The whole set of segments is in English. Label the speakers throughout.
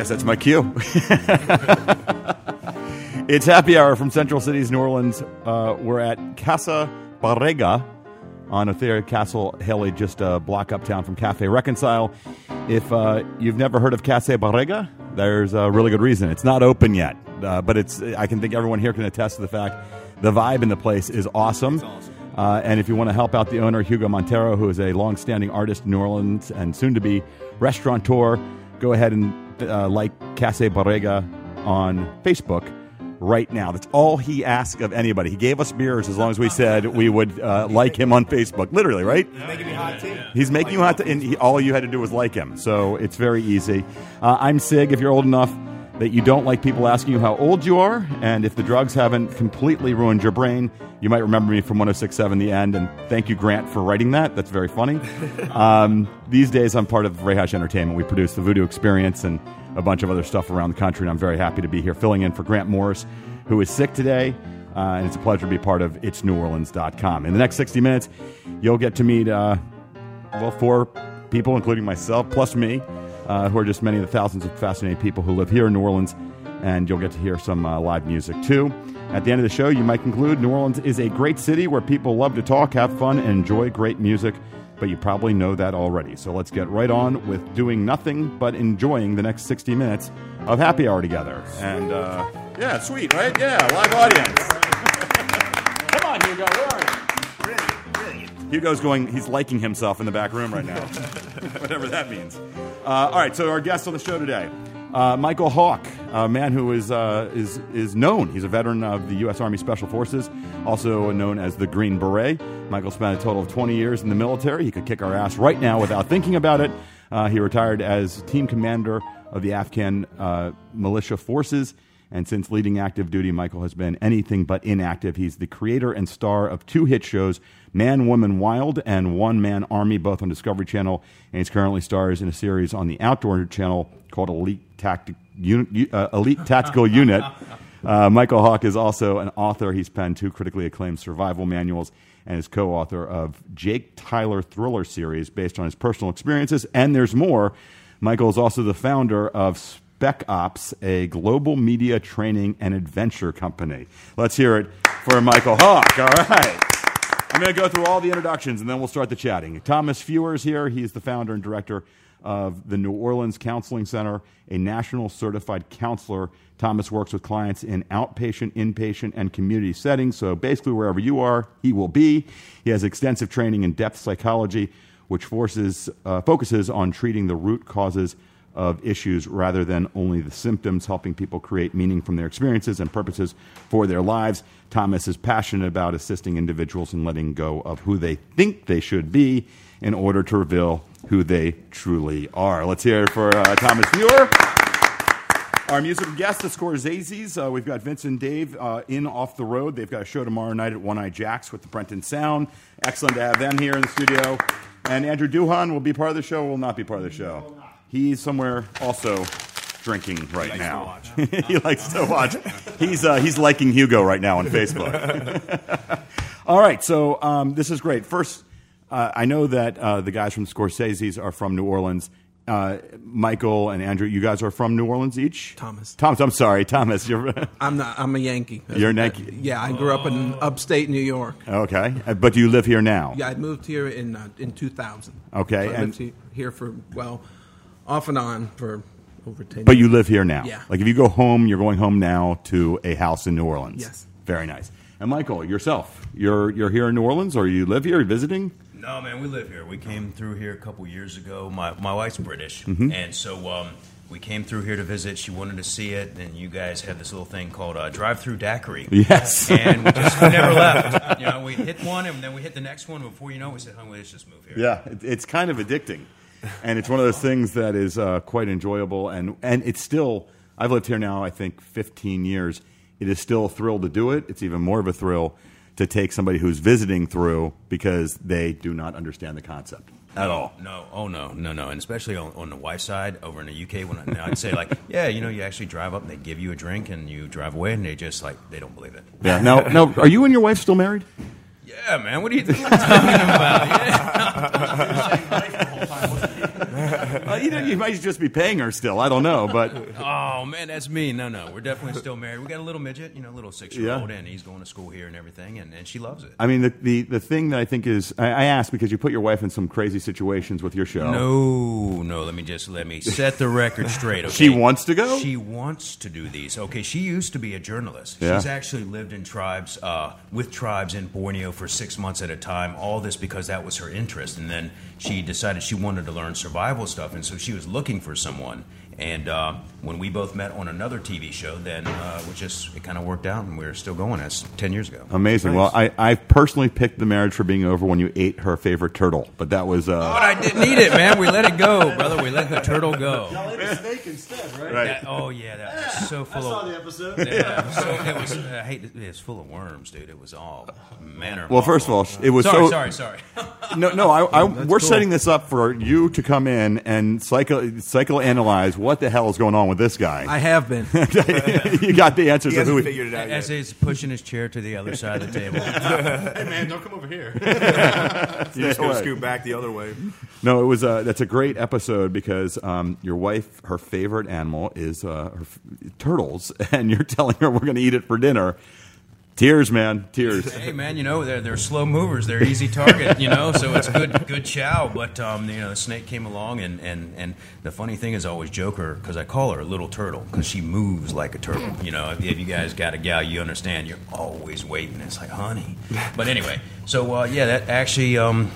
Speaker 1: Guess that's my cue. it's happy hour from Central Cities, New Orleans. Uh, we're at Casa Borrega on Oretha Castle, Haley, just a block uptown from Cafe Reconcile. If uh, you've never heard of Casa Borrega, there's a really good reason. It's not open yet, uh, but it's. I can think everyone here can attest to the fact the vibe in the place is awesome. Uh, and if you want to help out the owner, Hugo Montero, who is a long-standing artist in New Orleans and soon-to-be restaurateur, go ahead and uh, like Casa Borrega on Facebook right now. That's all he asked of anybody. He gave us beers as long as we said we would uh, like him on Facebook. Literally, right?
Speaker 2: He's making me hot too.
Speaker 1: He's making you hot, to, and he, all you had to do was like him. So it's very easy. Uh, I'm Sig. If you're old enough that you don't like people asking you how old you are, and if the drugs haven't completely ruined your brain, you might remember me from 1067 The End. And thank you, Grant, for writing that. That's very funny. um, these days, I'm part of Rehage Entertainment. We produce the Voodoo Experience and a bunch of other stuff around the country, and I'm very happy to be here filling in for Grant Morris, who is sick today. Uh, and it's a pleasure to be part of itsneworleans.com. In the next 60 minutes, you'll get to meet, uh, well, four people, including myself, plus me, uh, who are just many of the thousands of fascinating people who live here in New Orleans. And you'll get to hear some uh, live music too. At the end of the show, you might conclude New Orleans is a great city where people love to talk, have fun, and enjoy great music. But you probably know that already. So let's get right on with doing nothing but enjoying the next 60 minutes of happy hour together. And uh, yeah, sweet, right? Yeah, live audience. Come on, Hugo, where are you? Hugo's going, he's liking himself in the back room right now, whatever that means. Uh, all right, so our guest on the show today, uh, Mykel Hawke, a man who is, uh, is, is known. He's a veteran of the U.S. Army Special Forces, also known as the Green Beret. Mykel spent a total of 20 years in the military. He could kick our ass right now without thinking about it. Uh, he retired as team commander of the Afghan uh, militia forces. And since leading active duty, Michael has been anything but inactive. He's the creator and star of two hit shows, Man, Woman, Wild, and One Man Army, both on Discovery Channel. And he's currently stars in a series on the Outdoor Channel called Elite, Tacti- uh, Elite Tactical Unit. Uh, Mykel Hawke is also an author. He's penned two critically acclaimed survival manuals and is co author of Jake Tyler Thriller series based on his personal experiences. And there's more. Michael is also the founder of Spec Ops, a global media training and adventure company. Let's hear it for Mykel Hawke. All right. I'm going to go through all the introductions and then we'll start the chatting. Thomas Fewer is here. He's the founder and director of the New Orleans Counseling Center, a national certified counselor. Thomas works with clients in outpatient, inpatient, and community settings. So basically, wherever you are, he will be. He has extensive training in depth psychology, which forces, uh, focuses on treating the root causes of issues rather than only the symptoms, helping people create meaning from their experiences and purposes for their lives. Thomas is passionate about assisting individuals in letting go of who they think they should be in order to reveal who they truly are. Let's hear it for uh, Thomas Fewer. Our musical guests, the Scorsese's. Uh, we've got Vince and Dave uh, in Off the Road. They've got a show tomorrow night at One Eye Jacks with the Breton Sound. Excellent to have them here in the studio. And Andrew Duhon will be part of the show, will not be part of the show. He's somewhere also drinking right now. he likes to watch. He's, uh, he's liking Hugo right now on Facebook. All right, so um, this is great. First, uh, I know that uh, the guys from Scorsese's are from New Orleans. Uh, Michael and Andrew, you guys are from New Orleans each.
Speaker 3: Thomas.
Speaker 1: Thomas, I'm sorry, Thomas. You're
Speaker 3: I'm not. I'm a Yankee.
Speaker 1: You're a Yankee?
Speaker 3: Yeah, I grew up in upstate New York.
Speaker 1: okay, Uh, but you live here now.
Speaker 3: Yeah, I moved here in uh, in 2000.
Speaker 1: Okay,
Speaker 3: So I
Speaker 1: and-
Speaker 3: lived here for well, off and on for over 10.
Speaker 1: But
Speaker 3: years.
Speaker 1: you live here now.
Speaker 3: Yeah.
Speaker 1: Like if you go home, you're going home now to a house in New Orleans.
Speaker 3: Yes.
Speaker 1: Very nice. And Michael, yourself, you're you're here in New Orleans, or you live here, visiting?
Speaker 4: No, man, we live here. We came through here a couple years ago. My my wife's British,
Speaker 1: Mm-hmm.
Speaker 4: and so um, we came through here to visit. She wanted to see it, and you guys had this little thing called uh, drive-through daiquiri.
Speaker 1: Yes.
Speaker 4: And we just we never left. You know, we hit one, and then we hit the next one. Before you know, it, we said, "Honey, let's just move here."
Speaker 1: Yeah, it, it's kind of addicting, and it's one of those things that is uh, quite enjoyable, and and it's still. I've lived here now, I think, 15 years. It is still a thrill to do it. It's even more of a thrill to take somebody who's visiting through because they do not understand the concept at all.
Speaker 4: No, oh no, no, no, and especially on, on the wife side over in the UK, when I, I'd say like, yeah, you know, you actually drive up and they give you a drink and you drive away and they just like they don't believe it.
Speaker 1: Yeah. Now, now, are you and your wife still married?
Speaker 4: Yeah, man, what are you talking about? Yeah.
Speaker 1: Uh, you know, you might just be paying her still. I don't know, but
Speaker 4: Oh man, that's me. No, no, we're definitely still married. We got a little midget, you know, a little six year old,
Speaker 1: Yeah.
Speaker 4: and he's going to school here and everything, and, and she loves it.
Speaker 1: I mean, the, the the thing that I think is, I, I ask because you put your wife in some crazy situations with your show.
Speaker 4: No, no. Let me just let me set the record straight. Okay?
Speaker 1: She wants to go?
Speaker 4: She wants to do these. Okay, she used to be a journalist.
Speaker 1: Yeah.
Speaker 4: She's actually lived in tribes uh, with tribes in Borneo for six months at a time. All this because that was her interest, and then she decided she wanted to learn survival stuff, and so she was looking for someone. And uh, when we both met on another TV show, then uh, we just it kind of worked out, and we're still going. as ten years ago.
Speaker 1: Amazing. Well, I, I personally picked the marriage for being over when you ate her favorite turtle, but that was uh,
Speaker 4: But I didn't eat it, man. We let it go, brother. We let the turtle go.
Speaker 2: Y'all ate a snake instead, right?
Speaker 1: Right.
Speaker 4: That- oh yeah, that was so full. Of.
Speaker 2: I saw
Speaker 4: of.
Speaker 2: the episode.
Speaker 4: Yeah, it was so, it was. I hate. It was full of worms, dude. It was all manner.
Speaker 1: well. First of all, it was
Speaker 4: sorry,
Speaker 1: so.
Speaker 4: sorry, sorry.
Speaker 1: No, no. I, I, we're
Speaker 3: cool.
Speaker 1: setting this up for you to come in and psycho psychoanalyze what the hell is going on with this guy.
Speaker 3: I have been.
Speaker 1: you got the answers
Speaker 5: He
Speaker 1: of who.
Speaker 5: hasn't
Speaker 1: He,
Speaker 5: figured it out
Speaker 4: As
Speaker 5: yet.
Speaker 4: he's pushing his chair to the other side of the table.
Speaker 2: hey man, don't come over here.
Speaker 5: You just
Speaker 1: away.
Speaker 5: go scoot back the other way.
Speaker 1: no, it was. Uh, that's a great episode because um, your wife, her favorite animal is uh, her f- turtles, and you're telling her we're going to eat it for dinner. Tears, man, tears.
Speaker 4: hey, man, you know they're they're slow movers. They're easy target. You know, so it's good good chow. But um, you know, the snake came along, and and and the funny thing is, I always joke her because I call her a little turtle because she moves like a turtle. You know, if, if you guys got a gal, you understand. You're always waiting. It's like honey. But anyway, so uh, yeah, that actually. Um,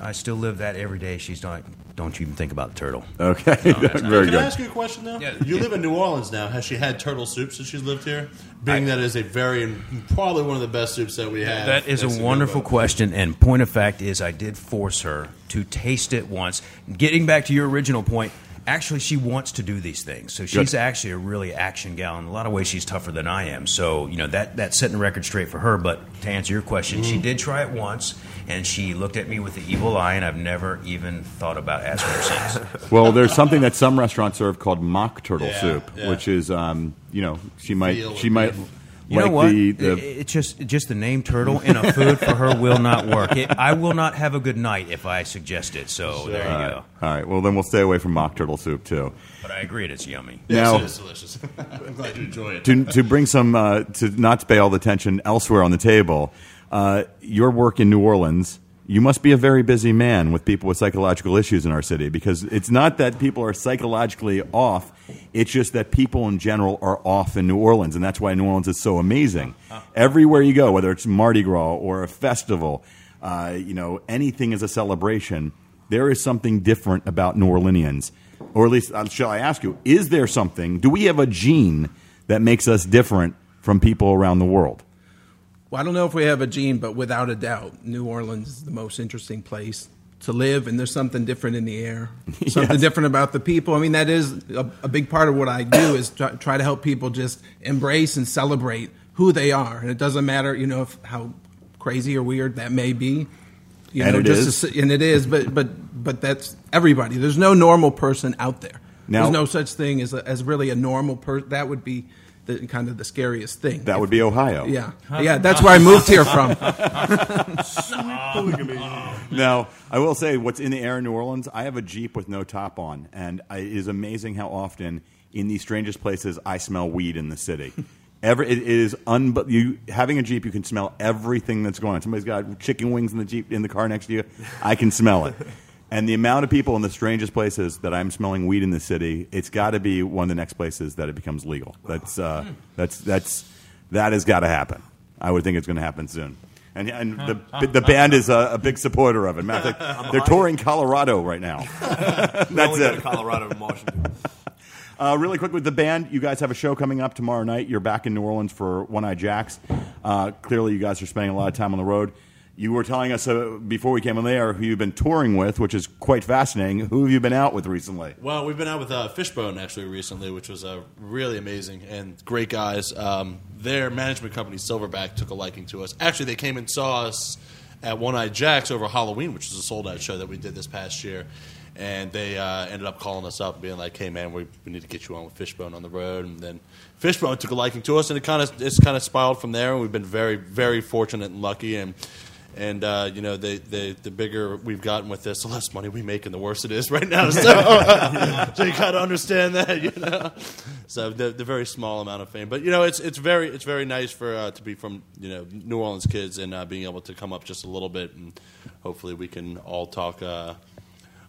Speaker 4: I still live that every day. She's like, don't you even think about the turtle.
Speaker 1: Okay,
Speaker 4: that's
Speaker 1: very
Speaker 2: Can
Speaker 1: good.
Speaker 2: I ask you a question now?
Speaker 4: Yeah.
Speaker 2: You live in New Orleans now. Has she had turtle soup since she's lived here? Being that is a very probably one of the best soups that we have.
Speaker 4: That is
Speaker 2: It's
Speaker 4: a wonderful
Speaker 2: good,
Speaker 4: question. And point of fact is, I did force her to taste it once. Getting back to your original point, actually, she wants to do these things. So she's
Speaker 1: Good.
Speaker 4: actually a really action gal. In a lot of ways, she's tougher than I am. So you know that that's setting the record straight for her. But to answer your question, she mm. did try it once, and she looked at me with the evil eye, and I've never even thought about asking her since.
Speaker 1: Well, there's something that some restaurants serve called mock turtle
Speaker 2: Yeah,
Speaker 1: soup,
Speaker 2: yeah.
Speaker 1: which is, um, you know, she might
Speaker 2: Veal
Speaker 1: she might
Speaker 2: beef.
Speaker 4: You
Speaker 1: like
Speaker 4: know what?
Speaker 1: the,
Speaker 4: It-
Speaker 1: the
Speaker 4: it's just just the name turtle in a food for her will not work. It, I will not have a good night if I suggest it. So there you
Speaker 1: all right.
Speaker 4: go.
Speaker 1: All right. Well, then we'll stay away from mock turtle soup too.
Speaker 4: But I agree, it's yummy.
Speaker 2: Yes,
Speaker 1: Now-
Speaker 2: it is delicious. I'm glad you enjoy it.
Speaker 1: to, to bring some uh, to not spay all the tension elsewhere on the table, uh, your work in New Orleans, you must be a very busy man with people with psychological issues in our city because it's not that people are psychologically off; it's just that people in general are off in New Orleans, and that's why New Orleans is so amazing. Everywhere you go, whether it's Mardi Gras or a festival, uh, you know anything is a celebration. There is something different about New Orleanians, or at least uh, shall I ask you: Is there something? Do we have a gene that makes us different from people around the world?
Speaker 3: Well, I don't know if we have a gene, but without a doubt, New Orleans is the most interesting place to live, and there's something different in the air, something
Speaker 1: Yes.
Speaker 3: different about the people. I mean, that is a, a big part of what I do is try, try to help people just embrace and celebrate who they are, and it doesn't matter, you know, if, how crazy or weird that may be. You
Speaker 1: And
Speaker 3: know,
Speaker 1: it
Speaker 3: just
Speaker 1: is.
Speaker 3: and it is, but but but that's everybody. There's no normal person out there.
Speaker 1: Now-
Speaker 3: There's no such thing as a, as really a normal person. That would be the kind of the scariest thing.
Speaker 1: That would be Ohio.
Speaker 3: Yeah, yeah. That's where I moved here from.
Speaker 1: Now, I will say, what's in the air in New Orleans? I have a Jeep with no top on, and I, it is amazing how often in the strangest places I smell weed in the city. Every, it, is unbe- you having a Jeep, you can smell everything that's going on. Somebody's got chicken wings in the Jeep in the car next to you. I can smell it. And the amount of people in the strangest places that I'm smelling weed in the city, it's got to be one of the next places that it becomes legal. That's uh, that's that's that has got to happen. I would think it's going to happen soon. And, and the, the band is a, a big supporter of it. Matter of fact, they're touring Colorado right now.
Speaker 5: That's it. Colorado and Washington.
Speaker 1: Uh, really quick with the band, you guys have a show coming up tomorrow night. You're back in New Orleans for One Eye Jacks. Uh, clearly, you guys are spending a lot of time on the road. You were telling us uh, before we came on the air who you've been touring with, which is quite fascinating. Who have you been out with recently?
Speaker 2: Well, we've been out with uh, Fishbone actually recently, which was uh, really amazing and great guys. Um, their management company, Silverback, took a liking to us. Actually, they came and saw us at One Eye Jacks over Halloween, which was a sold out show that we did this past year. And they uh, ended up calling us up and being like, "Hey, man, we, we need to get you on with Fishbone on the road." And then Fishbone took a liking to us, and it kind of it's kind of spiraled from there. And we've been very very fortunate and lucky. And And uh, you know, the, the the bigger we've gotten with this, the less money we make, and the worse it is right now. So, so you got to understand that, you know. So the, the very small amount of fame, but you know, it's it's very it's very nice for uh, to be from you know New Orleans kids and uh, being able to come up just a little bit, and hopefully we can all talk.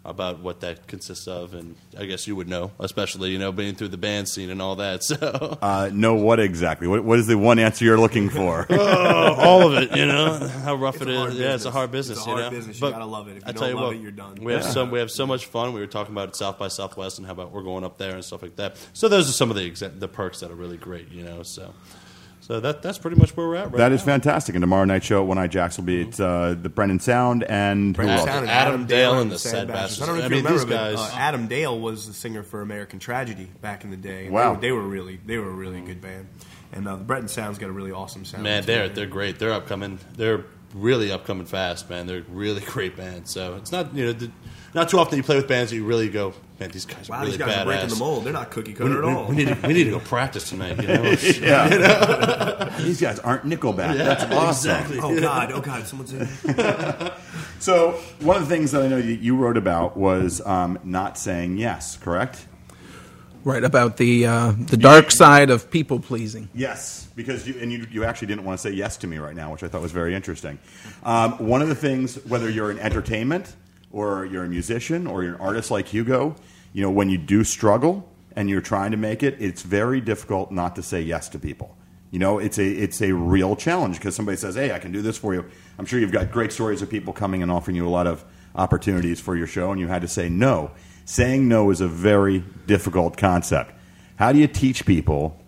Speaker 2: About what that consists of, and I guess you would know, especially you know being through the band scene and all that. So
Speaker 1: Uh, know what exactly? What, what is the one answer you're looking for?
Speaker 2: oh, all of it, you know how rough
Speaker 5: It's
Speaker 2: it
Speaker 5: a.
Speaker 2: Yeah, it's a hard business.
Speaker 5: It's a
Speaker 2: you know?
Speaker 5: business. You
Speaker 2: But
Speaker 5: gotta love it. If you
Speaker 2: I
Speaker 5: don't
Speaker 2: tell you
Speaker 5: love
Speaker 2: what,
Speaker 5: it, you're done.
Speaker 2: We have
Speaker 5: Yeah.
Speaker 2: so we have so much fun. We were talking about South by Southwest and how about we're going up there and stuff like that. So those are some of the exa- the perks that are really great. You know, so so that that's pretty much where we're at right
Speaker 1: that
Speaker 2: now.
Speaker 1: is fantastic. And tomorrow night show at One Eye Jacks will be at uh, the Breton Sound and who
Speaker 5: Brandon
Speaker 1: else?
Speaker 2: Adam-
Speaker 5: Sound
Speaker 2: Adam Dale and the Sad Bastards.
Speaker 5: I don't know if
Speaker 2: I
Speaker 5: you
Speaker 2: mean,
Speaker 5: remember,
Speaker 2: these guys-
Speaker 5: but uh, Adam Dale was the singer for American Tragedy back in the day.
Speaker 1: Wow.
Speaker 5: they, were- they were really they were a really good band. And uh, the Breton Sound's got a really awesome sound.
Speaker 2: Man,
Speaker 5: too.
Speaker 2: they're they're great. They're upcoming. They're really upcoming fast, man. They're really great bands. So it's not you know the, not too often you play with bands that you really go, man, these guys
Speaker 5: wow,
Speaker 2: are really
Speaker 5: these guys
Speaker 2: badass.
Speaker 5: are breaking the mold. They're not cookie cutter
Speaker 2: we-
Speaker 5: at all.
Speaker 2: we need to, we need to go practice tonight. You know,
Speaker 1: Yeah. These guys aren't Nickelback. That's awesome.
Speaker 2: exactly.
Speaker 5: oh God, oh God, someone's in.
Speaker 1: So one of the things that I know that you wrote about was um, not saying yes. Correct?
Speaker 3: Right about the uh, the dark side of people pleasing.
Speaker 1: Yes, because you and you, you actually didn't want to say yes to me right now, which I thought was very interesting. Um, one of the things, whether you're in entertainment or you're a musician or you're an artist like Hugo, you know, when you do struggle and you're trying to make it, it's very difficult not to say yes to people. You know, it's a it's a real challenge because somebody says, "Hey, I can do this for you." I'm sure you've got great stories of people coming and offering you a lot of opportunities for your show, and you had to say no. Saying no is a very difficult concept. How do you teach people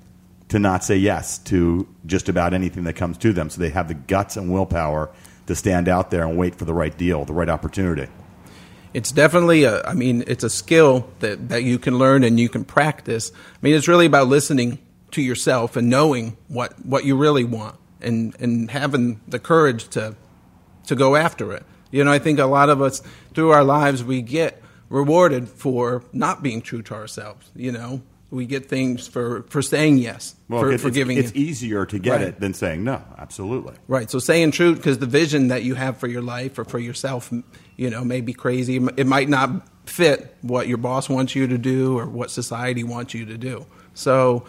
Speaker 1: to not say yes to just about anything that comes to them so they have the guts and willpower to stand out there and wait for the right deal, the right opportunity.
Speaker 3: It's definitely a, I mean, it's a skill that, that you can learn and you can practice. I mean, it's really about listening to yourself and knowing what, what you really want and, and having the courage to, to go after it. You know, I think a lot of us through our lives, we get rewarded for not being true to ourselves. You know, we get things for, for saying yes, for,
Speaker 1: it's,
Speaker 3: for giving
Speaker 1: it's, it's easier to get
Speaker 3: Right.
Speaker 1: it than saying no. Absolutely.
Speaker 3: Right. So saying true because the vision that you have for your life or for yourself, you know, may be crazy. It might not fit what your boss wants you to do or what society wants you to do. So,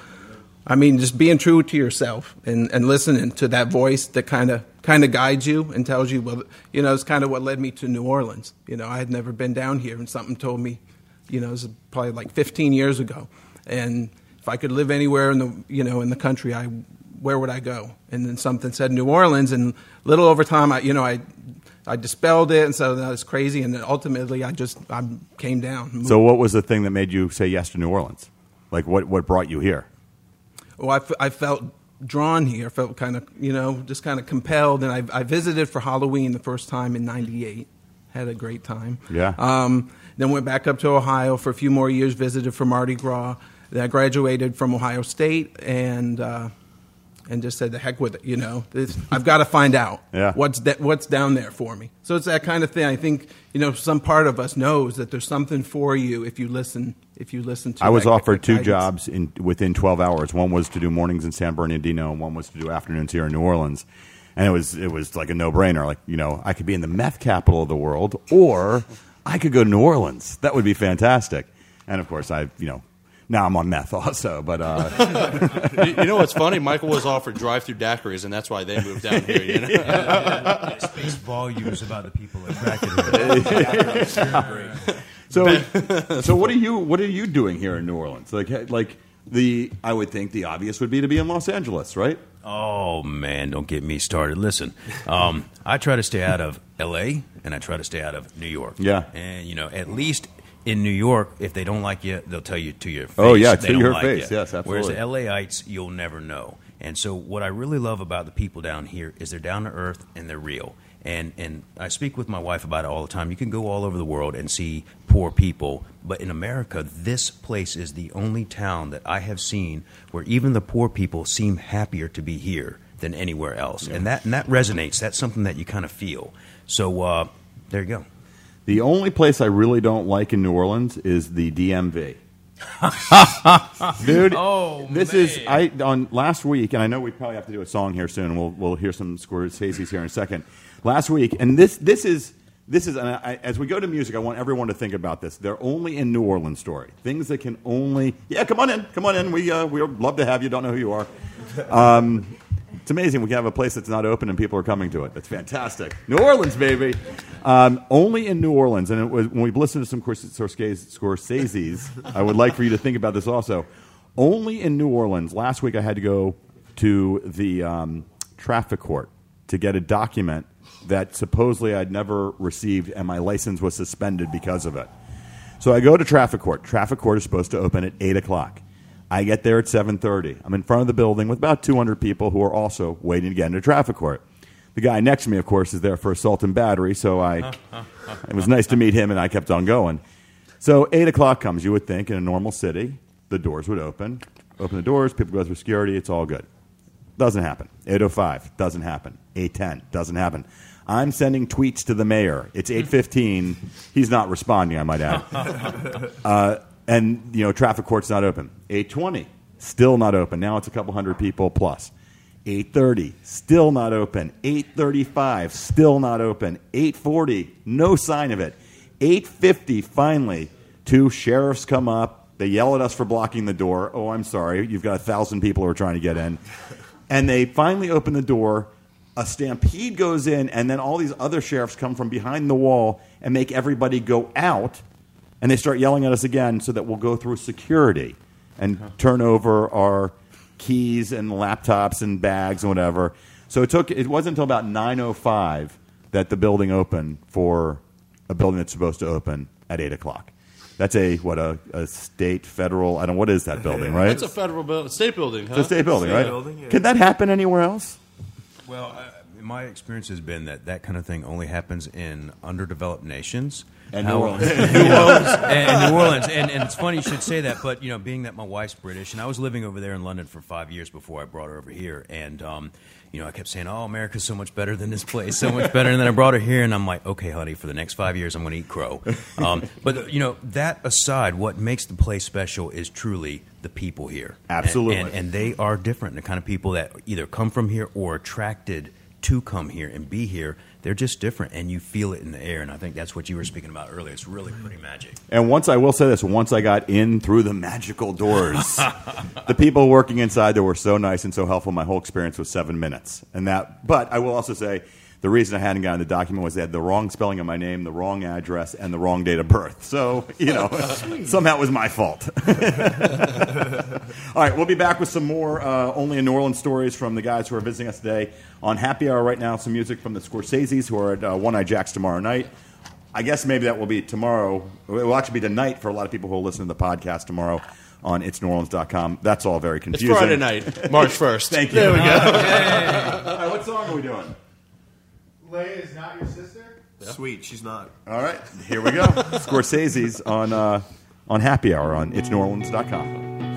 Speaker 3: I mean, just being true to yourself and, and listening to that voice that kind of kind of guides you and tells you, well, you know, it's kind of what led me to New Orleans. You know, I had never been down here, and something told me, you know, it was probably like 15 years ago, and if I could live anywhere in the you know in the country, I where would I go? And then something said New Orleans, and little over time, I you know I I dispelled it and so that was crazy, and then ultimately I just I came down. moved.
Speaker 1: So, what was the thing that made you say yes to New Orleans? Like, what, what brought you here?
Speaker 3: well, I, f- I felt drawn here. Felt kind of, you know, just kind of compelled. And I, I visited for Halloween the first time in '98. Had a great time.
Speaker 1: Yeah.
Speaker 3: Um, then went back up to Ohio for a few more years. Visited for Mardi Gras. Then I graduated from Ohio State and uh, and just said the heck with it. You know, this, I've got to find out
Speaker 1: Yeah.
Speaker 3: what's da- what's down there for me. So it's that kind of thing. I think you know some part of us knows that there's something for you if you listen. If you listen to.
Speaker 1: I was
Speaker 3: that
Speaker 1: offered two
Speaker 3: guidance.
Speaker 1: jobs in within 12 hours. One was to do mornings in San Bernardino, and one was to do afternoons here in New Orleans. And it was it was like a no brainer. Like you know, I could be in the meth capital of the world, or I could go to New Orleans. That would be fantastic. And of course, I you know now I'm on meth also. But uh,
Speaker 2: you, you know what's funny? Michael was offered drive-through daiquiris, and that's why they moved down here. You know?
Speaker 4: It speaks volumes about the people attracted to it.
Speaker 1: so so what are you what are you doing here in New Orleans? Like like the I would think the obvious would be to be in Los Angeles, right?
Speaker 4: Oh man, don't get me started. Listen, um, I try to stay out of L.A. and I try to stay out of New York.
Speaker 1: Yeah.
Speaker 4: and you know, at least in New York, if they don't like you, they'll tell you to your face.
Speaker 1: Oh, yeah, to your
Speaker 4: like
Speaker 1: face.
Speaker 4: you.
Speaker 1: Yes,
Speaker 4: Whereas
Speaker 1: absolutely.
Speaker 4: the LAites, you'll never know. And so, what I really love about the people down here is they're down to earth and they're real. And and I speak with my wife about it all the time. You can go all over the world and see poor people, but in America, this place is the only town that I have seen where even the poor people seem happier to be here than anywhere else. And that and that resonates. That's something that you kind of feel. So uh, there you go.
Speaker 1: The only place I really don't like in New Orleans is the DMV. dude.
Speaker 4: Oh,
Speaker 1: this
Speaker 4: man.
Speaker 1: is I on last week, and I know we probably have to do a song here soon. We'll we'll hear some Scorsese's here in a second. Last week, and this this is this is and I, as we go to music, I want everyone to think about this. They're only in New Orleans story. Things that can only yeah. Come on in, come on in. We uh, we love to have you. Don't know who you are. Um, it's amazing we can have a place that's not open and people are coming to it. That's fantastic. New Orleans, baby. Um, only in New Orleans, and it was, when we've listened to some Scorsese- Scorsese's, I would like for you to think about this also. Only in New Orleans. Last week I had to go to the um, traffic court to get a document that supposedly I'd never received, and my license was suspended because of it. So I go to traffic court. Traffic court is supposed to open at eight o'clock. I get there at seven thirty. I'm in front of the building with about 200 people who are also waiting to get into traffic court. The guy next to me, of course, is there for assault and battery. So I, it was nice to meet him, and I kept on going. So eight o'clock comes. You would think in a normal city, the doors would open. Open the doors. People go through security. It's all good. Doesn't happen. 805 doesn't happen. 810 doesn't happen. I'm sending tweets to the mayor. It's 815. He's not responding, I might add. Uh, and, you know, traffic court's not open. 820, still not open. Now it's a couple hundred people plus. 830, still not open. 835, still not open. 840, no sign of it. 850, finally, two sheriffs come up. They yell at us for blocking the door. Oh, I'm sorry. You've got a thousand people who are trying to get in. And they finally open the door. A stampede goes in, and then all these other sheriffs come from behind the wall and make everybody go out. And they start yelling at us again so that we'll go through security and turn over our keys and laptops and bags and whatever. So it took. It wasn't until about 9:05 that the building opened for a building that's supposed to open at eight o'clock. That's a what a, a state federal. I don't. Know what is that building? Right?
Speaker 2: It's a federal building, state building, huh?
Speaker 1: It's a state building,
Speaker 5: State
Speaker 1: right?
Speaker 5: building, yeah.
Speaker 1: Can that happen anywhere else?
Speaker 4: Well, uh, my experience has been that that kind of thing only happens in underdeveloped nations.
Speaker 1: And New Orleans.
Speaker 4: New Orleans, and New Orleans, and, and it's funny you should say that. But you know, being that my wife's British, and I was living over there in London for five years before I brought her over here, and um, you know, I kept saying, "Oh, America's so much better than this place, so much better." And then I brought her here, and I'm like, "Okay, honey, for the next five years, I'm going to eat crow." Um, but you know, that aside, what makes the place special is truly the people here. And-
Speaker 1: Absolutely.
Speaker 4: and, and they are different. The kind of people that either come from here or attracted to come here and be here. They're just different, and you feel it in the air. And I think that's what you were speaking about earlier. It's really pretty magic.
Speaker 1: And once I will say this, once I got in through the magical doors, the people working inside there were so nice and so helpful. My whole experience was seven minutes, and that. But I will also say. The reason I hadn't gotten the document was they had the wrong spelling of my name, the wrong address, and the wrong date of birth. So, you know, somehow it was my fault. All right, we'll be back with some more uh, only in New Orleans stories from the guys who are visiting us today. On Happy Hour right now, some music from the Scorseses who are at uh, One Eye Jacks tomorrow night. I guess maybe that will be tomorrow. It will actually be tonight for a lot of people who will listen to the podcast tomorrow on itsneworleans.com. That's all very confusing.
Speaker 2: It's
Speaker 1: confusing.
Speaker 2: Friday night, March 1st.
Speaker 1: Thank you.
Speaker 2: There we go.
Speaker 1: All right, what song are we doing?
Speaker 6: Leia is not your sister?
Speaker 5: Sweet, she's not.
Speaker 1: All right, here we go. Scorsese's on, uh, on Happy Hour on itsneworleans.com.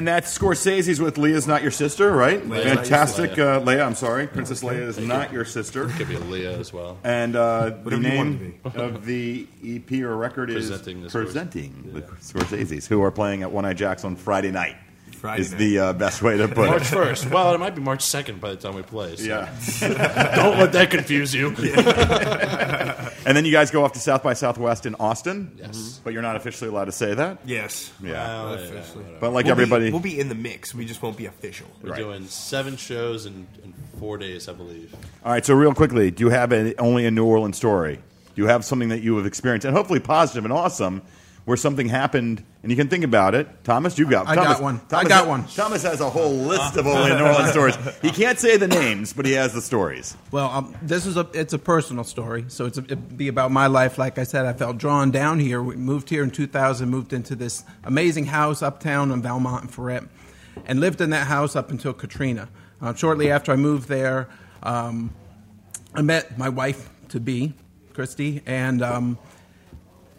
Speaker 1: And that's Scorsese's with Leah's Not Your Sister, right?
Speaker 2: Leah's Not Your
Speaker 1: Fantastic.
Speaker 2: Sister.
Speaker 1: Uh, Leia, I'm sorry. Princess Leia is not your sister.
Speaker 2: Could be Leah as well.
Speaker 1: And uh, the
Speaker 5: Whatever you want
Speaker 1: name
Speaker 5: it
Speaker 1: of the EP or record is
Speaker 2: Presenting the Scors-
Speaker 1: Presenting the Scorsese's, who are playing at One Eye Jacks on Friday night.
Speaker 5: Friday
Speaker 1: is
Speaker 5: night.
Speaker 1: the uh, best way to put it.
Speaker 2: March first. Well, it might be March second by the time we play. So
Speaker 1: Yeah.
Speaker 2: Don't let that confuse you.
Speaker 1: And then you guys go off to South by Southwest in Austin.
Speaker 2: Yes.
Speaker 1: But you're not officially allowed to say that.
Speaker 5: Yes.
Speaker 1: Yeah.
Speaker 2: Well, yeah,
Speaker 5: Officially.
Speaker 1: But like
Speaker 5: We'll be-
Speaker 1: everybody.
Speaker 5: we'll be in the mix. We just won't be official.
Speaker 2: We're doing seven shows in, in four days, I believe.
Speaker 1: All right, so real quickly, do you have a, only a New Orleans story? Do you have something that you have experienced, and hopefully positive and awesome, where something happened and you can think about it? Thomas, you got
Speaker 3: I
Speaker 1: Thomas,
Speaker 3: got one. I
Speaker 1: Thomas
Speaker 3: got one.
Speaker 1: Thomas has a whole list of only New Orleans stories. He can't say the names, but he has the stories.
Speaker 3: Well, um, this is a it's a personal story, so it's a, it'd be about my life. Like I said, I felt drawn down here. We moved here in 2000, moved into this amazing house uptown in Valmont and Freret, and lived in that house up until Katrina. Uh, shortly after I moved there, um, I met my wife to be, Christy, and um,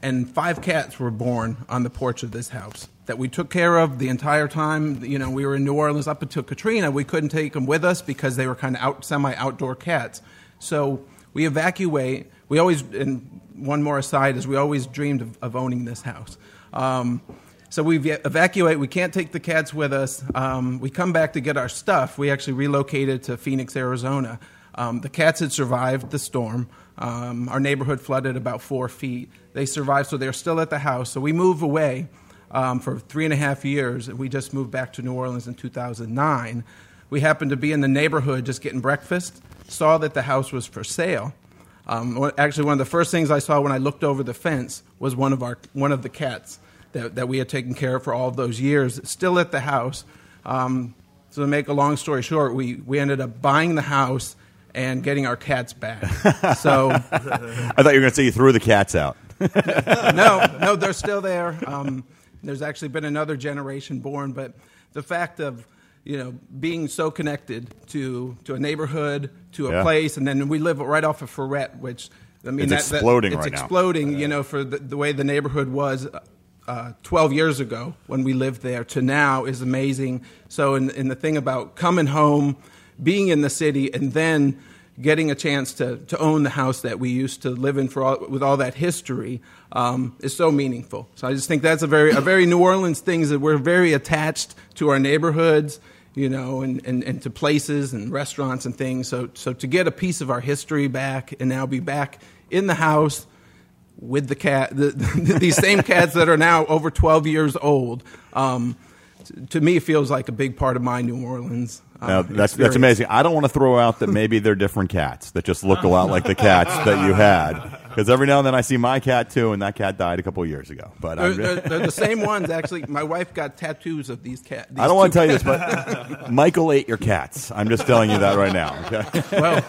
Speaker 3: and five cats were born on the porch of this house that we took care of the entire time. You know, we were in New Orleans up until Katrina. We couldn't take them with us because they were kind of out, semi-outdoor cats. So we evacuate. We always, and one more aside is we always dreamed of, of owning this house. Um, so we evacuate. We can't take the cats with us. Um, we come back to get our stuff. We actually relocated to Phoenix, Arizona. Um, the cats had survived the storm. Um, our neighborhood flooded about four feet. They survived, so they're still at the house. So we move away um, for three and a half years, and we just moved back to New Orleans in 2009. We happened to be in the neighborhood just getting breakfast, saw that the house was for sale. Um, actually, one of the first things I saw when I looked over the fence was one of our one of the cats that, that we had taken care of for all of those years, still at the house. Um, so to make a long story short, we, we ended up buying the house and getting our cats back. So
Speaker 1: I thought you were going to say you threw the cats out.
Speaker 3: no, no, they're still there. Um, there's actually been another generation born, but the fact of you know being so connected to to a neighborhood, to a
Speaker 1: Yeah.
Speaker 3: place, and then we live right off of Freret, which I mean
Speaker 1: It's
Speaker 3: that- that-
Speaker 1: exploding
Speaker 3: it's
Speaker 1: right now.
Speaker 3: It's exploding. You know, for the, the way the neighborhood was. Uh, 12 years ago when we lived there to now is amazing. So, in, in the thing about coming home, being in the city, and then getting a chance to, to own the house that we used to live in for all, with all that history um, is so meaningful. So I just think that's a very a very New Orleans thing is that we're very attached to our neighborhoods, you know, and, and, and to places and restaurants and things. So so to get a piece of our history back and now be back in the house with the cat, the, these same cats that are now over 12 years old. Um, to me, it feels like a big part of my New Orleans. um,
Speaker 1: Now, that's that's amazing. I don't want to throw out that maybe they're different cats that just look a lot like the cats that you had. Because every now and then I see my cat too, and that cat died a couple of years ago. But
Speaker 3: They're,
Speaker 1: I'm,
Speaker 3: they're, they're the same ones, actually. My wife got tattoos of these cats.
Speaker 1: I don't want to tell you this, but Michael ate your cats. I'm just telling you that right now. Okay.
Speaker 3: Well,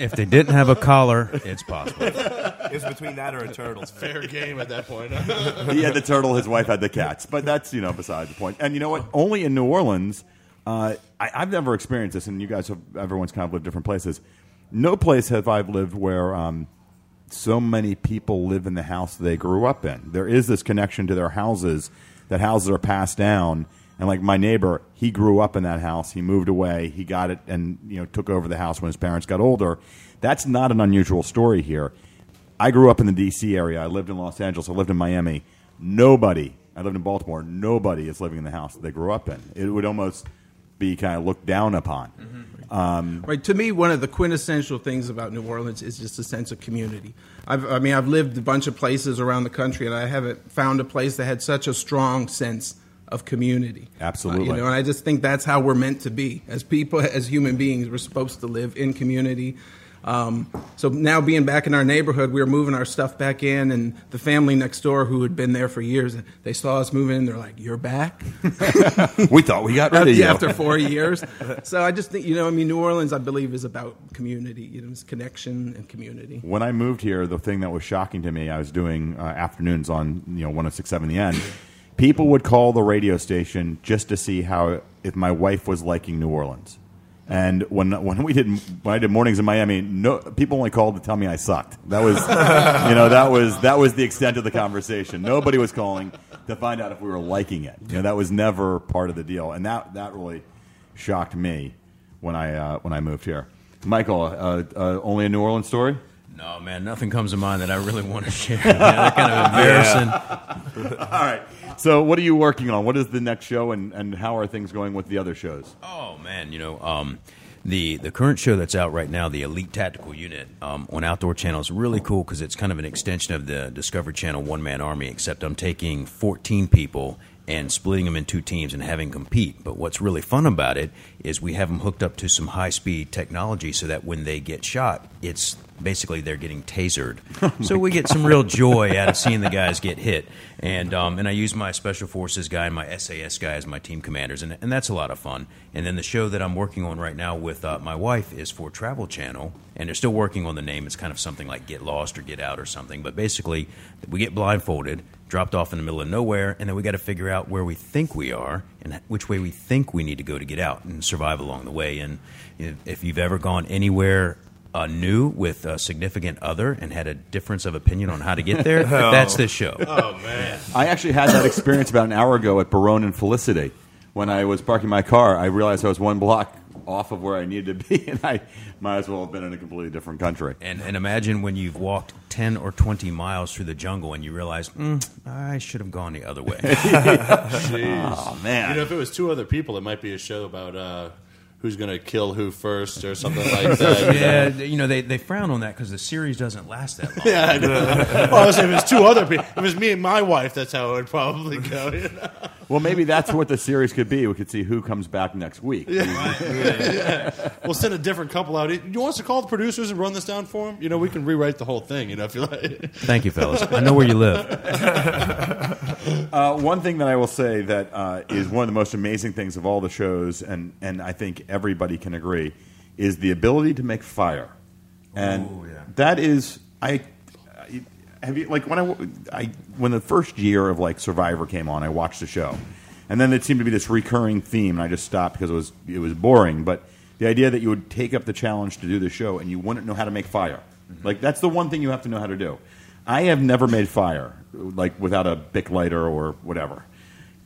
Speaker 4: If they didn't have a collar, it's possible.
Speaker 5: It's between that or a turtle.
Speaker 2: Fair game at that point.
Speaker 1: he had the turtle. His wife had the cats. But that's you know beside the point. And you know what? Only in New Orleans, uh, I, I've never experienced this. And you guys have everyone's kind of lived different places. No place have I lived where um, so many people live in the house they grew up in. There is this connection to their houses. That houses are passed down. And like my neighbor, he grew up in that house. He moved away. He got it and you know took over the house when his parents got older. That's not an unusual story here. I grew up in the D.C. area. I lived in Los Angeles. I lived in Miami. Nobody. I lived in Baltimore. Nobody is living in the house they grew up in. It would almost be kind of looked down upon.
Speaker 3: Right. To me, one of the quintessential things about New Orleans is just a sense of community. I've, I mean, I've lived a bunch of places around the country, and I haven't found a place that had such a strong sense of community.
Speaker 1: Absolutely.
Speaker 3: Uh, you know, and I just think that's how we're meant to be as people, as human beings. We're supposed to live in community. Um, so now being back in our neighborhood, we were moving our stuff back in, and the family next door who had been there for years, they saw us moving in. They're like, "You're back."
Speaker 1: We thought we got rid of you.
Speaker 3: After four years. So I just think, you know, I mean, New Orleans, I believe, is about community, you know, it's connection and community.
Speaker 1: when I moved here, the thing that was shocking to me, I was doing uh, afternoons on you know 1067 The End. People would call the radio station just to see how if my wife was liking New Orleans. And when when we did when I did mornings in Miami, no people only called to tell me I sucked. That was you know that was that was the extent of the conversation. Nobody was calling. to find out if we were liking it. You know, that was never part of the deal, and that that really shocked me when I uh, when I moved here. Michael, uh, uh, only a New Orleans story.
Speaker 4: No, man, nothing comes to mind that I really want to share. Man, they're kind of embarrassing.
Speaker 1: All right. So, what are you working on? What is the next show, and, and how are things going with the other shows?
Speaker 4: Oh man, you know, um, the the current show that's out right now, the Elite Tactical Unit um, on Outdoor Channel, is really cool because it's kind of an extension of the Discovery Channel One Man Army. Except I'm taking 14 people and splitting them in two teams and having compete. But what's really fun about it is we have them hooked up to some high speed technology so that when they get shot, it's basically they're getting tasered. so we get some real joy out of seeing the guys get hit. And um, and I use my special forces guy and my SAS guy as my team commanders, and, and that's a lot of fun. And then the show that I'm working on right now with uh, my wife is for Travel Channel, and they're still working on the name. It's kind of something like Get Lost or Get Out or something. But basically, we get blindfolded, dropped off in the middle of nowhere, and then we got to figure out where we think we are and which way we think we need to go to get out and survive along the way. And if you've ever gone anywhere uh, new with a significant other and had a difference of opinion on how to get there, that's this show.
Speaker 2: Oh man.
Speaker 1: I actually had that experience about an hour ago at Baronne and Felicity. When I was parking my car, I realized I was one block off of where I needed to be, and I might as well have been in a completely different country.
Speaker 4: And, and imagine when you've walked 10 or 20 miles through the jungle and you realize, mm, I should have gone the other way.
Speaker 1: Oh man!
Speaker 2: You know, if it was two other people, it might be a show about uh, who's going to kill who first or something like that.
Speaker 4: yeah, you know, they, they frown on that because the series doesn't last that long.
Speaker 2: Yeah, I know. well, I was saying if it was two other people, if it was me and my wife, that's how it would probably go. You know?
Speaker 1: Well, maybe that's what the series could be. We could see who comes back next week.
Speaker 2: We'll send a different couple out. You want us to call the producers and run this down for them? You know, we can rewrite the whole thing. You know, if you like.
Speaker 4: Thank you, fellas. I know where you live.
Speaker 1: Uh, one thing that I will say that uh, is one of the most amazing things of all the shows, and, and I think everybody can agree, is the ability to make fire. And
Speaker 5: Ooh, yeah.
Speaker 1: that is, I, I have you like when I, I when the first year of like Survivor came on, I watched the show, and then it seemed to be this recurring theme, and I just stopped because it was it was boring. But the idea that you would take up the challenge to do the show and you wouldn't know how to make fire, mm-hmm. like that's the one thing you have to know how to do. I have never made fire like without a bic lighter or whatever.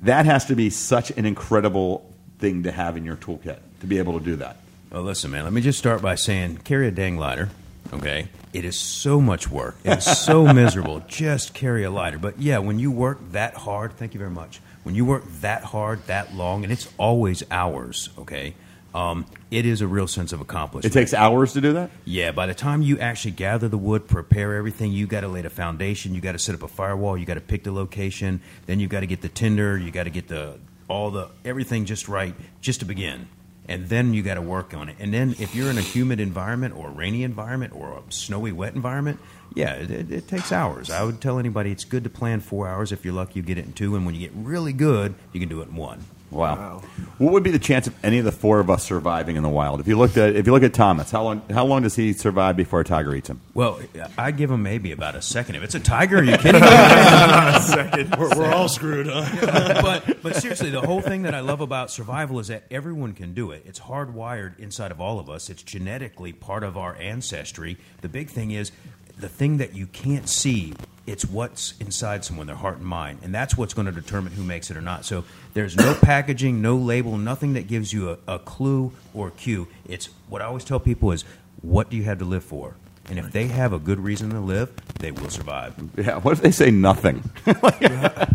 Speaker 1: That has to be such an incredible thing to have in your toolkit to be able to do that.
Speaker 4: Well, listen, man, let me just start by saying carry a dang lighter, okay? It is so much work. It's so miserable. Just carry a lighter. But yeah, when you work that hard, thank you very much. When you work that hard, that long, and it's always hours, okay? Um, it is a real sense of accomplishment.
Speaker 1: It takes hours to do that.
Speaker 4: Yeah, by the time you actually gather the wood, prepare everything, you got to lay the foundation, you got to set up a firewall, you got to pick the location, then you got to get the tinder, you got to get the all the everything just right just to begin. And then you got to work on it. And then if you're in a humid environment or a rainy environment or a snowy wet environment, yeah, it, it, takes hours. I would tell anybody it's good to plan 4 hours if you're lucky you get it in 2 and when you get really good, you can do it in 1.
Speaker 1: Wow. What would be the chance of any of the four of us surviving in the wild? If you looked at if you look at Thomas, how long how long does he survive before a tiger eats him?
Speaker 4: Well, I give him maybe about a second. If it's a tiger, are you kidding me?
Speaker 2: We're, we're all screwed, huh?
Speaker 4: but but seriously, the whole thing that I love about survival is that everyone can do it. It's hardwired inside of all of us. It's genetically part of our ancestry. The big thing is the thing that you can't see. It's what's inside someone, their heart and mind, and that's what's going to determine who makes it or not. So there's no packaging, no label, nothing that gives you a, a clue or a cue. It's what I always tell people is, what do you have to live for? And if they have a good reason to live, they will survive.
Speaker 1: Yeah. What if they say nothing?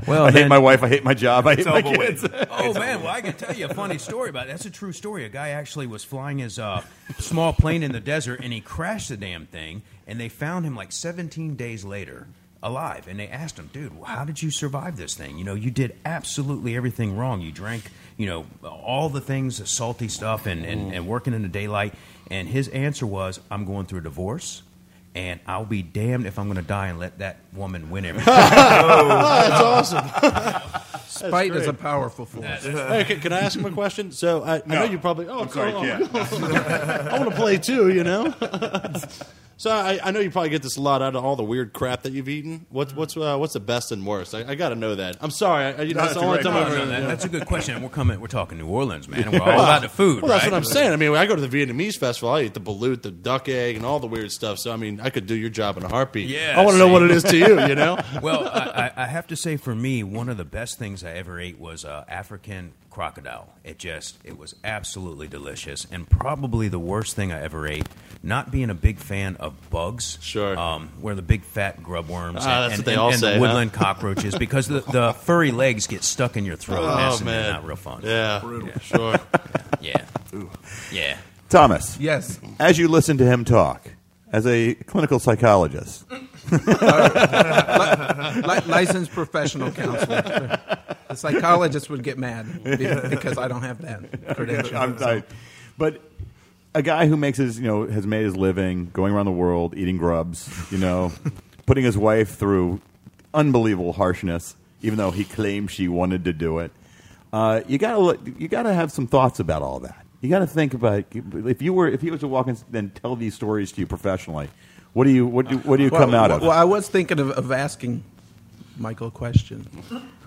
Speaker 4: Well,
Speaker 1: I hate my wife. I hate my job. I hate my kids.
Speaker 4: Oh man, well I can tell you a funny story about it. That's a true story. A guy actually was flying his uh, small plane in the desert and he crashed the damn thing. And they found him like 17 days later alive. And they asked him, dude, how did you survive this thing? You know, you did absolutely everything wrong. You drank, you know, all the things, the salty stuff, and, and, mm. and working in the daylight. And his answer was, I'm going through a divorce. And I'll be damned if I'm going to die and let that woman win everything.
Speaker 2: Oh, that's awesome.
Speaker 3: Spite is a powerful force.
Speaker 2: Hey, can, can I ask him a question? So I, I know you probably. Oh,
Speaker 1: sorry,
Speaker 2: oh,
Speaker 1: yeah.
Speaker 2: I want to play too. You know. So I, I know you probably get this a lot out of all the weird crap that you've eaten. What's what's uh, what's the best and worst? I, I got to know that. I'm sorry. I, you know, that's
Speaker 1: that's
Speaker 2: the only time I've
Speaker 4: no, that- that's a good question. We're coming. We're talking New Orleans, man, and we're all about the food,
Speaker 2: Well, that's
Speaker 4: right?
Speaker 2: what I'm saying. I mean, I go to the Vietnamese festival. I eat the balut, the duck egg, and all the weird stuff. So I mean, I could do your job in a heartbeat.
Speaker 4: Yeah,
Speaker 2: I want to know what it is to you. You know.
Speaker 4: well, I, I I have to say, for me, one of the best things I ever ate was uh, African crocodile. It just, it was absolutely delicious, and probably the worst thing I ever ate. Not being a big fan of bugs,
Speaker 2: Sure.
Speaker 4: um, where the big fat grub worms
Speaker 2: Ah,
Speaker 4: and,
Speaker 2: that's
Speaker 4: and,
Speaker 2: what they
Speaker 4: and-
Speaker 2: all
Speaker 4: and
Speaker 2: say,
Speaker 4: the
Speaker 2: huh?
Speaker 4: woodland cockroaches, because the, the furry legs get stuck in your throat.
Speaker 2: Oh,
Speaker 4: That's
Speaker 2: man.
Speaker 4: not real fun.
Speaker 2: Yeah. Sure.
Speaker 4: yeah, yeah.
Speaker 1: Thomas,
Speaker 3: Yes.
Speaker 1: as you listen to him talk, as a clinical psychologist,
Speaker 3: Li- licensed professional counselor. The psychologist would get mad because I don't have that credential.
Speaker 1: I'm, but a guy who makes his, you know, has made his living going around the world eating grubs, you know, putting his wife through unbelievable harshness, even though he claimed she wanted to do it. Uh, you gotta you gotta have some thoughts about all that. You gotta think about if you were if he was to walk in and tell these stories to you professionally. What do you what do what do you come
Speaker 3: well,
Speaker 1: out of?
Speaker 3: Well, I was thinking of, of asking Mykel a question.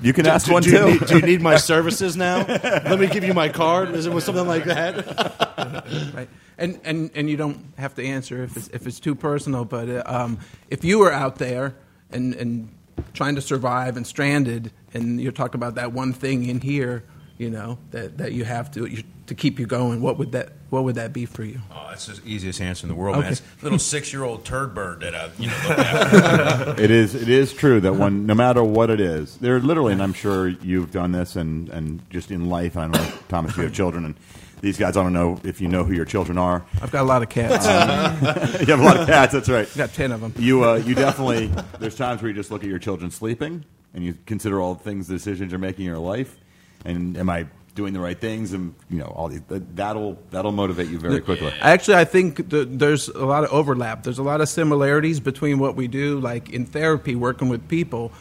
Speaker 1: you can ask
Speaker 2: do,
Speaker 1: one
Speaker 2: do you
Speaker 1: too.
Speaker 2: need, do you need my services now? Let me give you my card. Is it something like that?
Speaker 3: right? And and and you don't have to answer if it's if it's too personal. But uh, um, if you were out there and and trying to survive and stranded, and you're talking about that one thing in here, you know that that you have to you, to keep you going. What would that what would that be for you?
Speaker 4: Oh, that's the easiest answer in the world,
Speaker 3: Okay.
Speaker 4: man. It's a little six-year-old turd bird that I, you know, look after.
Speaker 1: It is. It is true that when, no matter what it is, there literally, and I'm sure you've done this, and and just in life, I don't know, Thomas, you have children, and these guys, I don't know if you know who your children are.
Speaker 3: I've got a lot of cats.
Speaker 1: you have a lot of cats. That's right.
Speaker 3: I've got ten of them.
Speaker 1: You uh, you definitely. There's times where you just look at your children sleeping, and you consider all the things, the decisions you're making in your life, and am I doing the right things, and you know all these. That'll that'll motivate you very quickly.
Speaker 3: Actually, I think th- there's a lot of overlap. There's a lot of similarities between what we do, like in therapy, working with people.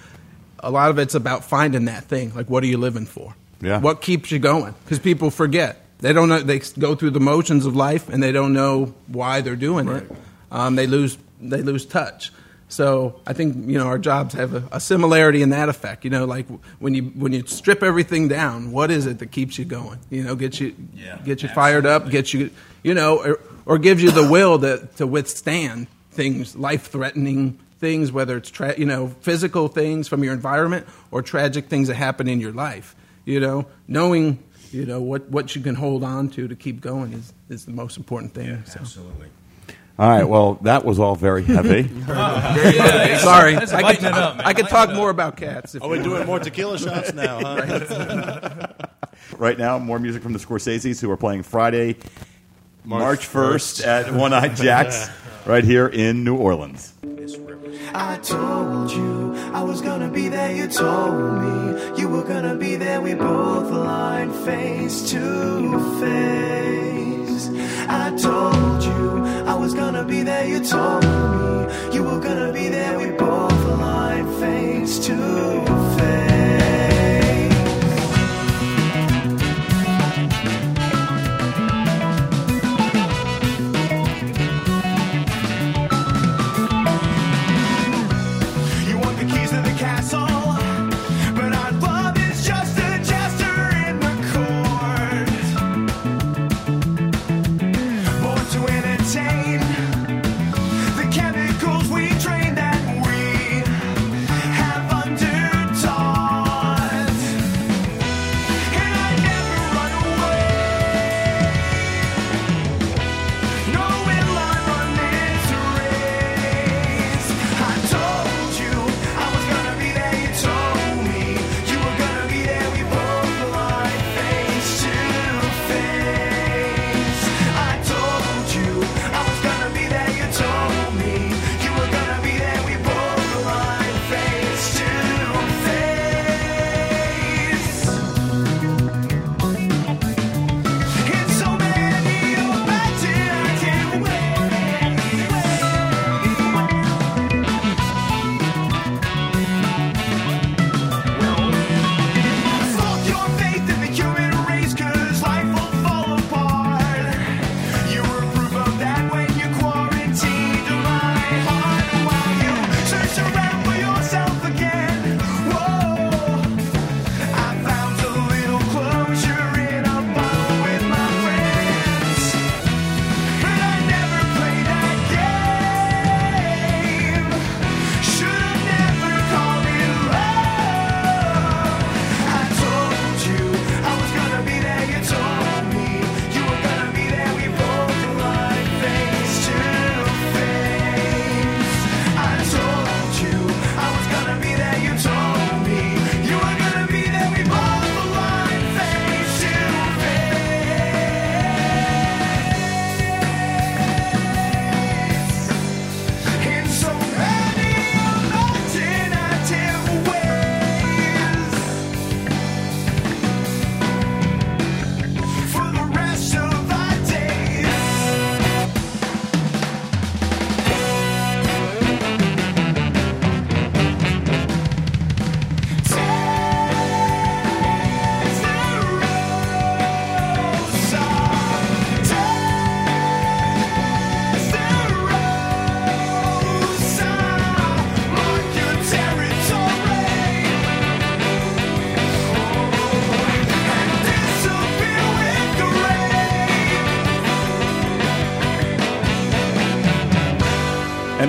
Speaker 3: A lot of it's about finding that thing. Like, what are you living for?
Speaker 1: Yeah.
Speaker 3: What keeps you going? Because people forget. They don't know. They go through the motions of life, and they don't know why they're doing it. Um, they lose. They lose touch. So I think you know our jobs have a, a similarity in that effect. You know, like when you when you strip everything down, what is it that keeps you going? You know, get you
Speaker 4: Yeah,
Speaker 3: get you fired up, get you you know, or, or gives you the will to to withstand things, life threatening things, whether it's tra- you know physical things from your environment or tragic things that happen in your life. You know, knowing you know what what you can hold on to to keep going is is the most important thing. so.
Speaker 4: Absolutely.
Speaker 1: All right. Well, that was all very heavy.
Speaker 3: Sorry, I
Speaker 4: lighten
Speaker 3: could,
Speaker 4: up, man.
Speaker 3: I could talk more about cats. If
Speaker 2: Are
Speaker 3: you
Speaker 2: we doing more tequila shots now? Huh?
Speaker 1: right now, more music from the Scorseses, who are playing Friday, March
Speaker 2: March
Speaker 1: first at One Eye Jacks, right here in New Orleans.
Speaker 7: I told you I was gonna be there. You told me you were gonna be there. We both aligned face to face. I told you I was gonna be there. You told me you were gonna be there. We both aligned face to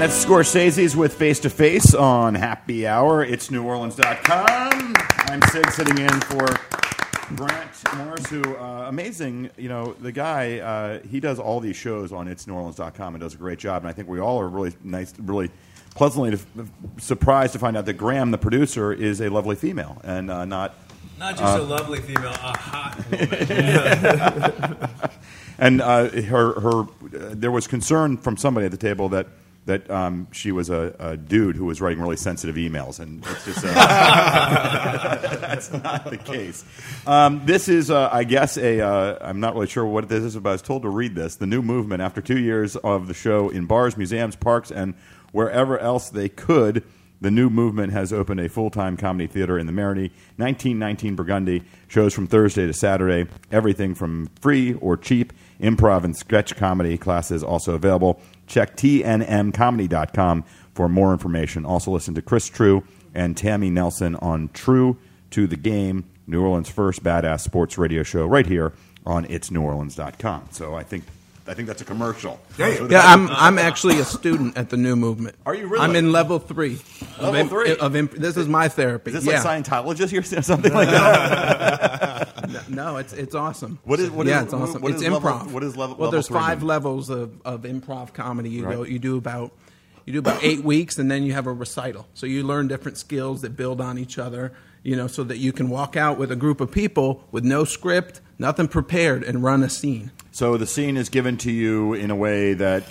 Speaker 1: that's Scorsese's with Face to Face on Happy Hour. It's NewOrleans.com. I'm Sig sitting in for Grant Morris, who, uh, amazing, you know, the guy, uh, he does all these shows on It's NewOrleans.com and does a great job. And I think we all are really nice, really pleasantly to, surprised to find out that Graham, the producer, is a lovely female and uh, not.
Speaker 4: Not just a lovely female, a hot woman.
Speaker 1: And uh, her, her, uh, there was concern from somebody at the table that that um, she was a, a dude who was writing really sensitive emails, and it's just uh, that's not the case. Um, this is, uh, I guess, a. Uh, I'm not really sure what this is, but I was told to read this. The new movement after two years of the show in bars, museums, parks, and wherever else they could. The new movement has opened a full time comedy theater in the Marigny, 1919 Burgundy. Shows from Thursday to Saturday. Everything from free or cheap. Improv and sketch comedy classes also available. Check tnmcomedy.com for more information. Also, listen to Chris True and Tammy Nelson on True to the Game, New Orleans' first badass sports radio show, right here on itsneworleans.com. So I think. I think that's a commercial. So
Speaker 3: Yeah, I'm I'm actually a student at the New Movement.
Speaker 1: Are you really?
Speaker 3: I'm in level three.
Speaker 1: Level
Speaker 3: of imp-
Speaker 1: three?
Speaker 3: Of imp- this is my therapy.
Speaker 1: Is this
Speaker 3: yeah.
Speaker 1: like Scientologist or something like that?
Speaker 3: No, it's it's awesome.
Speaker 1: What is- what
Speaker 3: yeah,
Speaker 1: is-
Speaker 3: it's awesome.
Speaker 1: what
Speaker 3: it's
Speaker 1: is level-
Speaker 3: improv.
Speaker 1: what is level-
Speaker 3: Well, there's
Speaker 1: three
Speaker 3: five
Speaker 1: mean?
Speaker 3: levels of, of improv comedy. You go, you do about you do about eight weeks, and then you have a recital. So you learn different skills that build on each other. You know, so that you can walk out with a group of people with no script, nothing prepared, and run a scene.
Speaker 1: So the scene is given to you in a way that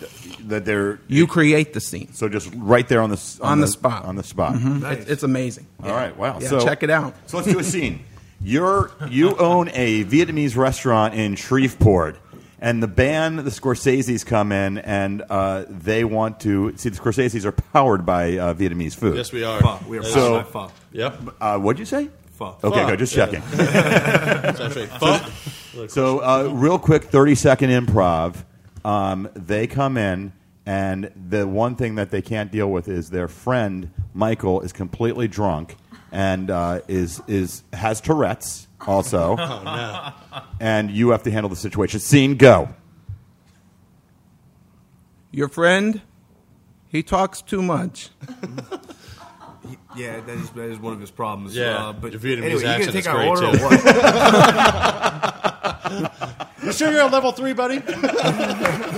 Speaker 1: that they're
Speaker 3: You create the scene
Speaker 1: so just right there on the s-
Speaker 3: On the spot.
Speaker 1: on the spot.
Speaker 3: It's, it's amazing.
Speaker 1: All right, wow.
Speaker 3: Yeah,
Speaker 1: so
Speaker 3: check it out.
Speaker 1: So let's do a scene. You're you own a Vietnamese restaurant in Shreveport, and the band, the Scorseses, come in and uh, they want to see the Scorseses are powered by uh, Vietnamese food.
Speaker 2: Yes, we are.
Speaker 5: Pho. We are
Speaker 1: So-
Speaker 5: so, pho.
Speaker 2: Yep.
Speaker 1: Uh, what'd you say?
Speaker 5: Pho.
Speaker 1: Okay,
Speaker 2: Pho,
Speaker 1: good. Just
Speaker 2: yeah.
Speaker 1: checking.
Speaker 2: That's right. Pho.
Speaker 1: So, uh, real quick, 30 second improv. Um, they come in, and the one thing that they can't deal with is their friend, Mykel, is completely drunk and uh, is, is, has Tourette's also.
Speaker 2: Oh, no.
Speaker 1: And you have to handle the situation. Scene, go.
Speaker 3: Your friend, he talks too much.
Speaker 5: Yeah, that is, that is one of his problems.
Speaker 2: Yeah,
Speaker 5: uh, but
Speaker 2: the Vietnamese
Speaker 5: anyway, you
Speaker 2: accent
Speaker 5: gonna take
Speaker 2: is
Speaker 5: our
Speaker 2: great,
Speaker 5: order
Speaker 2: too.
Speaker 5: or what?
Speaker 2: You sure you're on level three, buddy?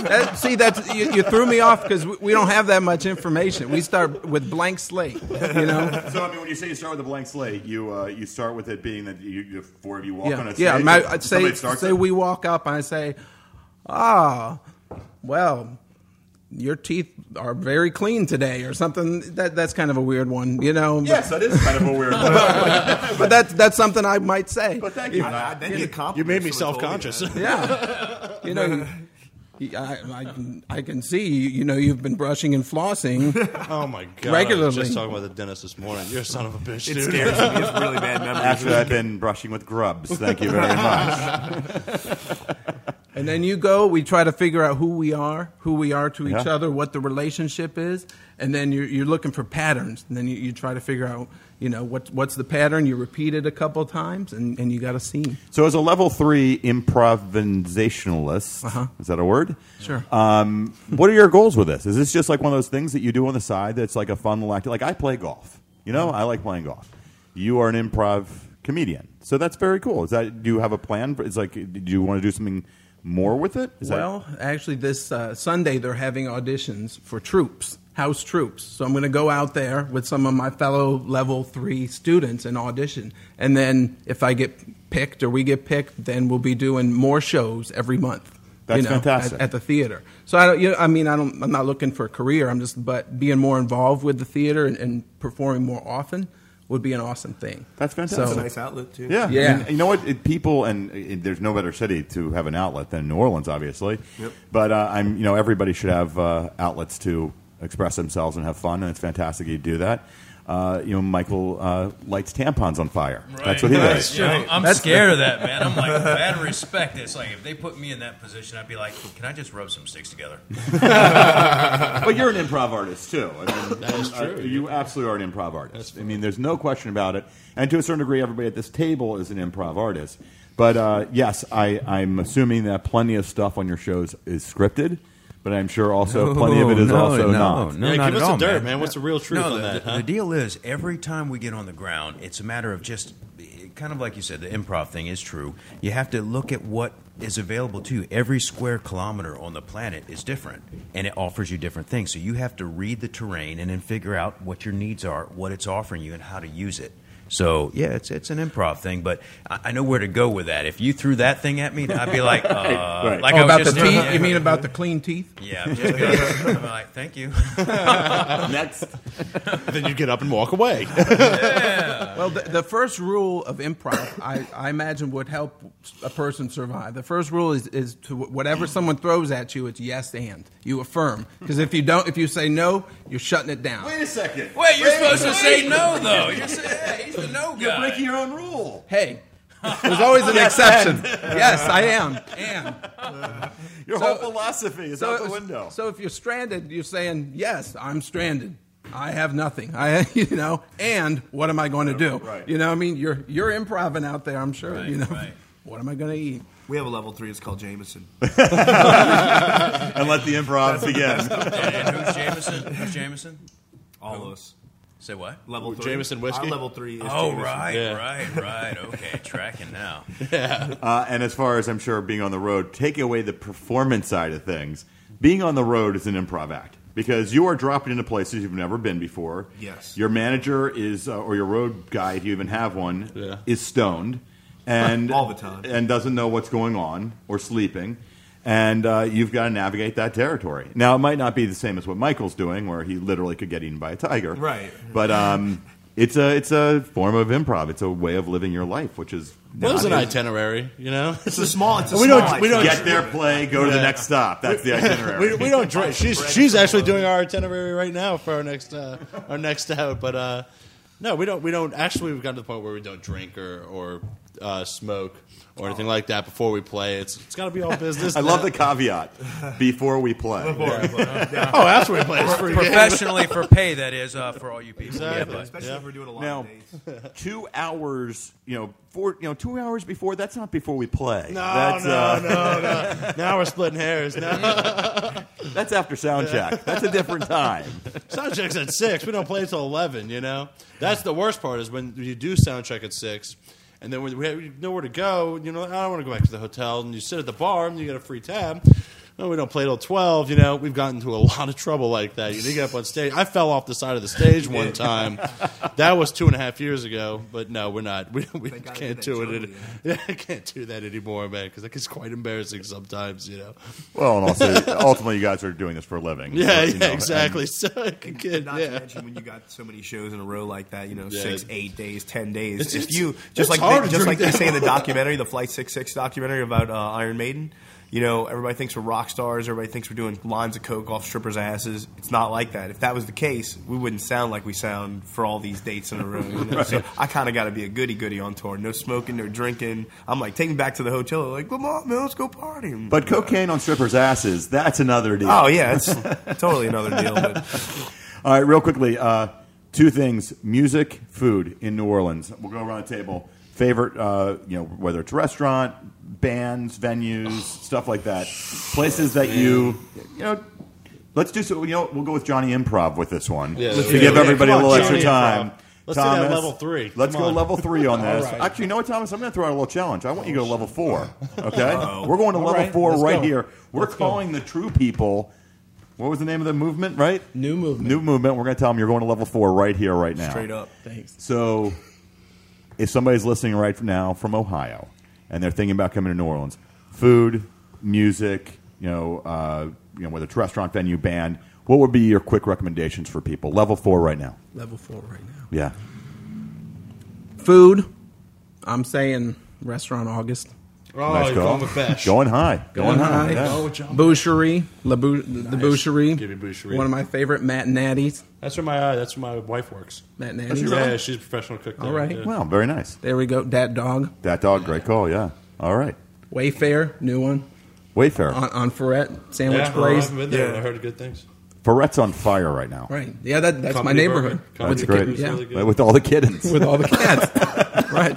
Speaker 3: That- see, that's you, you threw me off because we, we don't have that much information. We start with blank slate. You know.
Speaker 1: So, I mean, when you say you start with a blank slate, you, uh, you start with it being that you, you four of you walk on
Speaker 3: Yeah,
Speaker 1: a
Speaker 3: yeah.
Speaker 1: stage.
Speaker 3: My, I'd say say
Speaker 1: it?
Speaker 3: we walk up and I say, ah, well, your teeth are very clean today, or something. That that's kind of a weird one, you know. but-
Speaker 1: Yes, that is kind of a weird one.
Speaker 3: but that's that's something I might say.
Speaker 1: but thank you.
Speaker 5: I- I- you
Speaker 2: You made me self-conscious.
Speaker 5: that.
Speaker 3: Yeah, you know. I, I, can, I can see you know you've been brushing and flossing.
Speaker 2: Oh my god! I
Speaker 3: Regularly.
Speaker 2: was just talking about the dentist this morning. You're a son of a bitch,
Speaker 5: It
Speaker 2: dude.
Speaker 5: scares me. It's really bad memories.
Speaker 1: Actually, I've been brushing with grubs. Thank you very much.
Speaker 3: And then you go, we try to figure out who we are, who we are to each
Speaker 1: Yeah.
Speaker 3: other, what the relationship is, and then you're, you're looking for patterns. And then you, you try to figure out, you know, what, what's the pattern. You repeat it a couple of times, and, and you got a scene.
Speaker 1: So, as a level three improvisationalist,
Speaker 3: Uh-huh.
Speaker 1: is that a word?
Speaker 3: Sure.
Speaker 1: Um, what are your goals with this? Is this just like one of those things that you do on the side that's like a fun little activity? Like I play golf. You know, I like playing golf. You are an improv comedian, so that's very cool. Is that do you have a plan? For, it's like, do you want to do something more with it? Is that-
Speaker 3: well, actually, this uh, Sunday they're having auditions for troops, house troops. So I'm going to go out there with some of my fellow level three students and audition. And then if I get picked or we get picked, then we'll be doing more shows every month.
Speaker 1: That's
Speaker 3: you know,
Speaker 1: fantastic.
Speaker 3: At, at the theater. So I don't. You know, I mean, I don't. I'm not looking for a career. I'm just, but being more involved with the theater and, and performing more often would be an awesome thing.
Speaker 1: That's fantastic.
Speaker 5: It's
Speaker 3: So-
Speaker 5: a nice outlet too.
Speaker 1: Yeah,
Speaker 3: Yeah.
Speaker 1: And you know what? It, people and it, there's no better city to have an outlet than New Orleans, obviously.
Speaker 5: Yep.
Speaker 1: But uh, I'm, you know, everybody should have uh, outlets to express themselves and have fun, and it's fantastic you do that. Uh, you know, Mykel uh, lights tampons on fire. That's what he does.
Speaker 4: Yeah, I'm, I'm scared of that, man. I'm like, out of respect, it's like if they put me in that position, I'd be like, can I just rub some sticks together?
Speaker 1: But you're an improv artist too. I mean,
Speaker 2: That is
Speaker 1: uh,
Speaker 2: true.
Speaker 1: you absolutely are an improv artist. I mean, there's no question about it. And to a certain degree, everybody at this table is an improv artist. But uh, yes, I, I'm assuming that plenty of stuff on your shows is scripted. But I'm sure also plenty of it is
Speaker 4: no,
Speaker 1: also
Speaker 4: no,
Speaker 1: not.
Speaker 4: No,
Speaker 2: Yeah,
Speaker 4: not
Speaker 2: give
Speaker 4: at
Speaker 2: us some
Speaker 4: all,
Speaker 2: dirt,
Speaker 4: man.
Speaker 2: man. What's the real truth
Speaker 4: no,
Speaker 2: on
Speaker 4: the,
Speaker 2: that,
Speaker 4: the-
Speaker 2: huh?
Speaker 4: the deal is every time we get on the ground, it's a matter of just kind of like you said, the improv thing is true. You have to look at what is available to you. Every square kilometer on the planet is different, and it offers you different things. So you have to read the terrain and then figure out what your needs are, what it's offering you, and how to use it. So yeah, it's it's an improv thing, but I, I know where to go with that. If you threw that thing at me, I'd be like, uh,
Speaker 1: Right.
Speaker 4: like
Speaker 3: oh,
Speaker 4: I was
Speaker 3: about the
Speaker 4: just
Speaker 3: teeth? You mean about the clean teeth?
Speaker 4: Yeah, I'm just gonna- I'm like, thank you.
Speaker 1: Next.
Speaker 2: then you get up and walk away.
Speaker 3: Well, the, the first rule of improv, I, I imagine, would help a person survive. The first rule is, is to whatever someone throws at you, it's yes and. You affirm. Because if you don't, if you say no, you're shutting it down.
Speaker 1: Wait a second.
Speaker 4: Wait, you're supposed to say no, though. You're saying, hey, he's the no
Speaker 1: You're
Speaker 4: guy.
Speaker 1: breaking your own rule.
Speaker 3: Hey, there's always an exception. yes, I am. And
Speaker 1: Your
Speaker 3: So-
Speaker 1: whole philosophy is out the window.
Speaker 3: So if you're stranded, you're saying yes, I'm stranded. I have nothing. I, you know, and what am I going to do?
Speaker 1: Right.
Speaker 3: You know, I mean, you're you're improving out there. I'm sure.
Speaker 4: Right,
Speaker 3: you know,
Speaker 4: right.
Speaker 3: what am I going to eat?
Speaker 5: We have a level three. It's called Jameson.
Speaker 1: and let the improv begin.
Speaker 4: And who's Jameson? Who's Jameson?
Speaker 5: All of us.
Speaker 4: Say what?
Speaker 5: Level three.
Speaker 2: Jameson whiskey?
Speaker 5: Our level three is
Speaker 4: Oh,
Speaker 5: Jameson.
Speaker 4: right,
Speaker 2: Yeah.
Speaker 4: right, right. Okay, tracking now.
Speaker 1: Uh, and as far as I'm sure being on the road, take away the performance side of things. Being on the road is an improv act because you are dropping into places you've never been before.
Speaker 5: Yes.
Speaker 1: Your manager is, uh, or your road guy, if you even have one,
Speaker 2: Yeah.
Speaker 1: is stoned and
Speaker 5: All the time.
Speaker 1: and doesn't know what's going on or sleeping. And uh, you've got to navigate that territory. Now, it might not be the same as what Mykel's doing, where he literally could get eaten by a tiger.
Speaker 5: Right.
Speaker 1: But um, it's a it's a form of improv. It's a way of living your life, which is
Speaker 2: Well, it's an
Speaker 1: not-
Speaker 2: itinerary, you know.
Speaker 5: It's a small. It's a
Speaker 2: We
Speaker 5: small.
Speaker 2: don't- we don't-
Speaker 1: get there, play, go to the next stop. That's the itinerary.
Speaker 2: we, we don't drink. She's she's actually doing our itinerary right now for our next uh, our next out. But uh, no, we don't. We don't. Actually, we've gotten to the point where we don't drink or or uh, smoke or anything like that before we play. It's it's got to be all business.
Speaker 1: I love the caveat before we play.
Speaker 2: Before we play, oh, after we play. It's free game.
Speaker 4: Professionally for pay, that is, uh, for all you people.
Speaker 2: Exactly.
Speaker 4: Yeah, but
Speaker 5: Especially
Speaker 2: Yeah.
Speaker 5: if we're doing a lot
Speaker 1: Now,
Speaker 5: of dates.
Speaker 1: two hours, you know, four, you know, two hours before. That's not before we play.
Speaker 2: No,
Speaker 1: that's,
Speaker 2: no,
Speaker 1: uh,
Speaker 2: no, no. Now we're splitting hairs. No.
Speaker 1: That's after sound check. That's a different time.
Speaker 2: Sound check's at six. We don't play till eleven. You know, that's the worst part is when you do sound check at six, and then we have nowhere to go. You know, I don't want to go back to the hotel, and you sit at the bar and you get a free tab. No, we don't play till twelve. You know, we've gotten into a lot of trouble like that. You need to get up on stage. I fell off the side of the stage one time. that was two and a half years ago. But no, we're not. We, we
Speaker 5: Thank God I
Speaker 2: can't do it.
Speaker 5: Joey,
Speaker 2: Yeah, I can't do that anymore, man, because that gets quite embarrassing sometimes. You know.
Speaker 1: Well, and also, ultimately, you guys are doing this for a living.
Speaker 2: Yeah,
Speaker 1: you
Speaker 2: yeah,
Speaker 1: know,
Speaker 2: exactly. So I could get
Speaker 5: Not
Speaker 2: yeah.
Speaker 5: to mention when you got so many shows in a row like that, you know,
Speaker 2: Yeah.
Speaker 5: six, eight days, ten days.
Speaker 2: It's-
Speaker 5: if you just like they, just like
Speaker 2: drink
Speaker 5: they say in the documentary, the Flight Six Six documentary about uh, Iron Maiden. You know, everybody thinks we're rock stars. Everybody thinks we're doing lines of coke off strippers' asses. It's not like that. If that was the case, we wouldn't sound like we sound for all these dates in a row. You know? So I kind of got to be a goody goody on tour. No smoking, no drinking. I'm like, take me back to the hotel. Like, come on, man, let's go party.
Speaker 1: But cocaine on strippers' asses, that's another deal.
Speaker 5: Oh yeah, it's totally another deal. But
Speaker 1: All right, real quickly, uh, two things: music, food in New Orleans. We'll go around the table. Favorite, uh, you know, whether it's restaurant, bands, venues, stuff like that. Places that you, you know. Let's do so. You know, we'll go with Johnny Improv with this one
Speaker 2: Yeah,
Speaker 1: to
Speaker 2: let's
Speaker 1: give
Speaker 2: do it.
Speaker 1: everybody
Speaker 2: Yeah,
Speaker 1: a
Speaker 2: come
Speaker 1: little
Speaker 2: on,
Speaker 1: extra
Speaker 2: Johnny
Speaker 1: time.
Speaker 2: Improv. Let's do that
Speaker 1: Thomas,
Speaker 2: level three.
Speaker 1: Let's
Speaker 2: Come
Speaker 1: go
Speaker 2: on.
Speaker 1: level three on this.
Speaker 3: All right.
Speaker 1: Actually, you know what, Thomas? I'm going to throw out a little challenge. I want you to go to level four. Okay, we're going to
Speaker 3: All
Speaker 1: level
Speaker 3: right,
Speaker 1: four
Speaker 3: let's
Speaker 1: right
Speaker 3: go.
Speaker 1: here. We're
Speaker 3: Let's go.
Speaker 1: calling the true people. What was the name of the movement? Right,
Speaker 3: New movement.
Speaker 1: New movement. We're going to tell them you're going to level four right here, right now.
Speaker 5: straight up.
Speaker 3: Thanks.
Speaker 1: So, if somebody's listening right now from Ohio and they're thinking about coming to New Orleans, food, music, you know, uh, you know, whether it's restaurant, venue, band, what would be your quick recommendations for people? Level four right now.
Speaker 3: Level four right now.
Speaker 1: Yeah.
Speaker 3: Food. I'm saying restaurant August.
Speaker 2: Oh,
Speaker 1: nice
Speaker 2: you're
Speaker 1: call.
Speaker 2: going with Besh.
Speaker 1: Going high. Going, high.
Speaker 3: high.
Speaker 1: yeah.
Speaker 2: Go with John.
Speaker 3: Boucherie. La Bou- the Boucherie.
Speaker 2: Give me Boucherie.
Speaker 3: One of my favorite Matt Natties.
Speaker 2: That's where my uh, that's where my wife works.
Speaker 3: Matt
Speaker 1: she
Speaker 3: Natties.
Speaker 2: Yeah, she's a professional cook. There.
Speaker 3: All right.
Speaker 2: Yeah.
Speaker 1: Well, very nice.
Speaker 3: There we go. Dat Dog.
Speaker 1: That dog, great call. Yeah. All right.
Speaker 3: Wayfare, new one
Speaker 1: Wayfare.
Speaker 3: on, on Freret Sandwich
Speaker 2: yeah,
Speaker 3: Place.
Speaker 2: I've been there.
Speaker 5: Yeah.
Speaker 2: I heard good things.
Speaker 1: Freret's on fire right now.
Speaker 3: Right. Yeah, that, that's my
Speaker 2: Comedy
Speaker 3: neighborhood.
Speaker 2: burger. Comedy
Speaker 3: With the
Speaker 1: great.
Speaker 2: burger's
Speaker 3: yeah.
Speaker 2: really good.
Speaker 1: With all the kittens.
Speaker 3: With all the cats. right.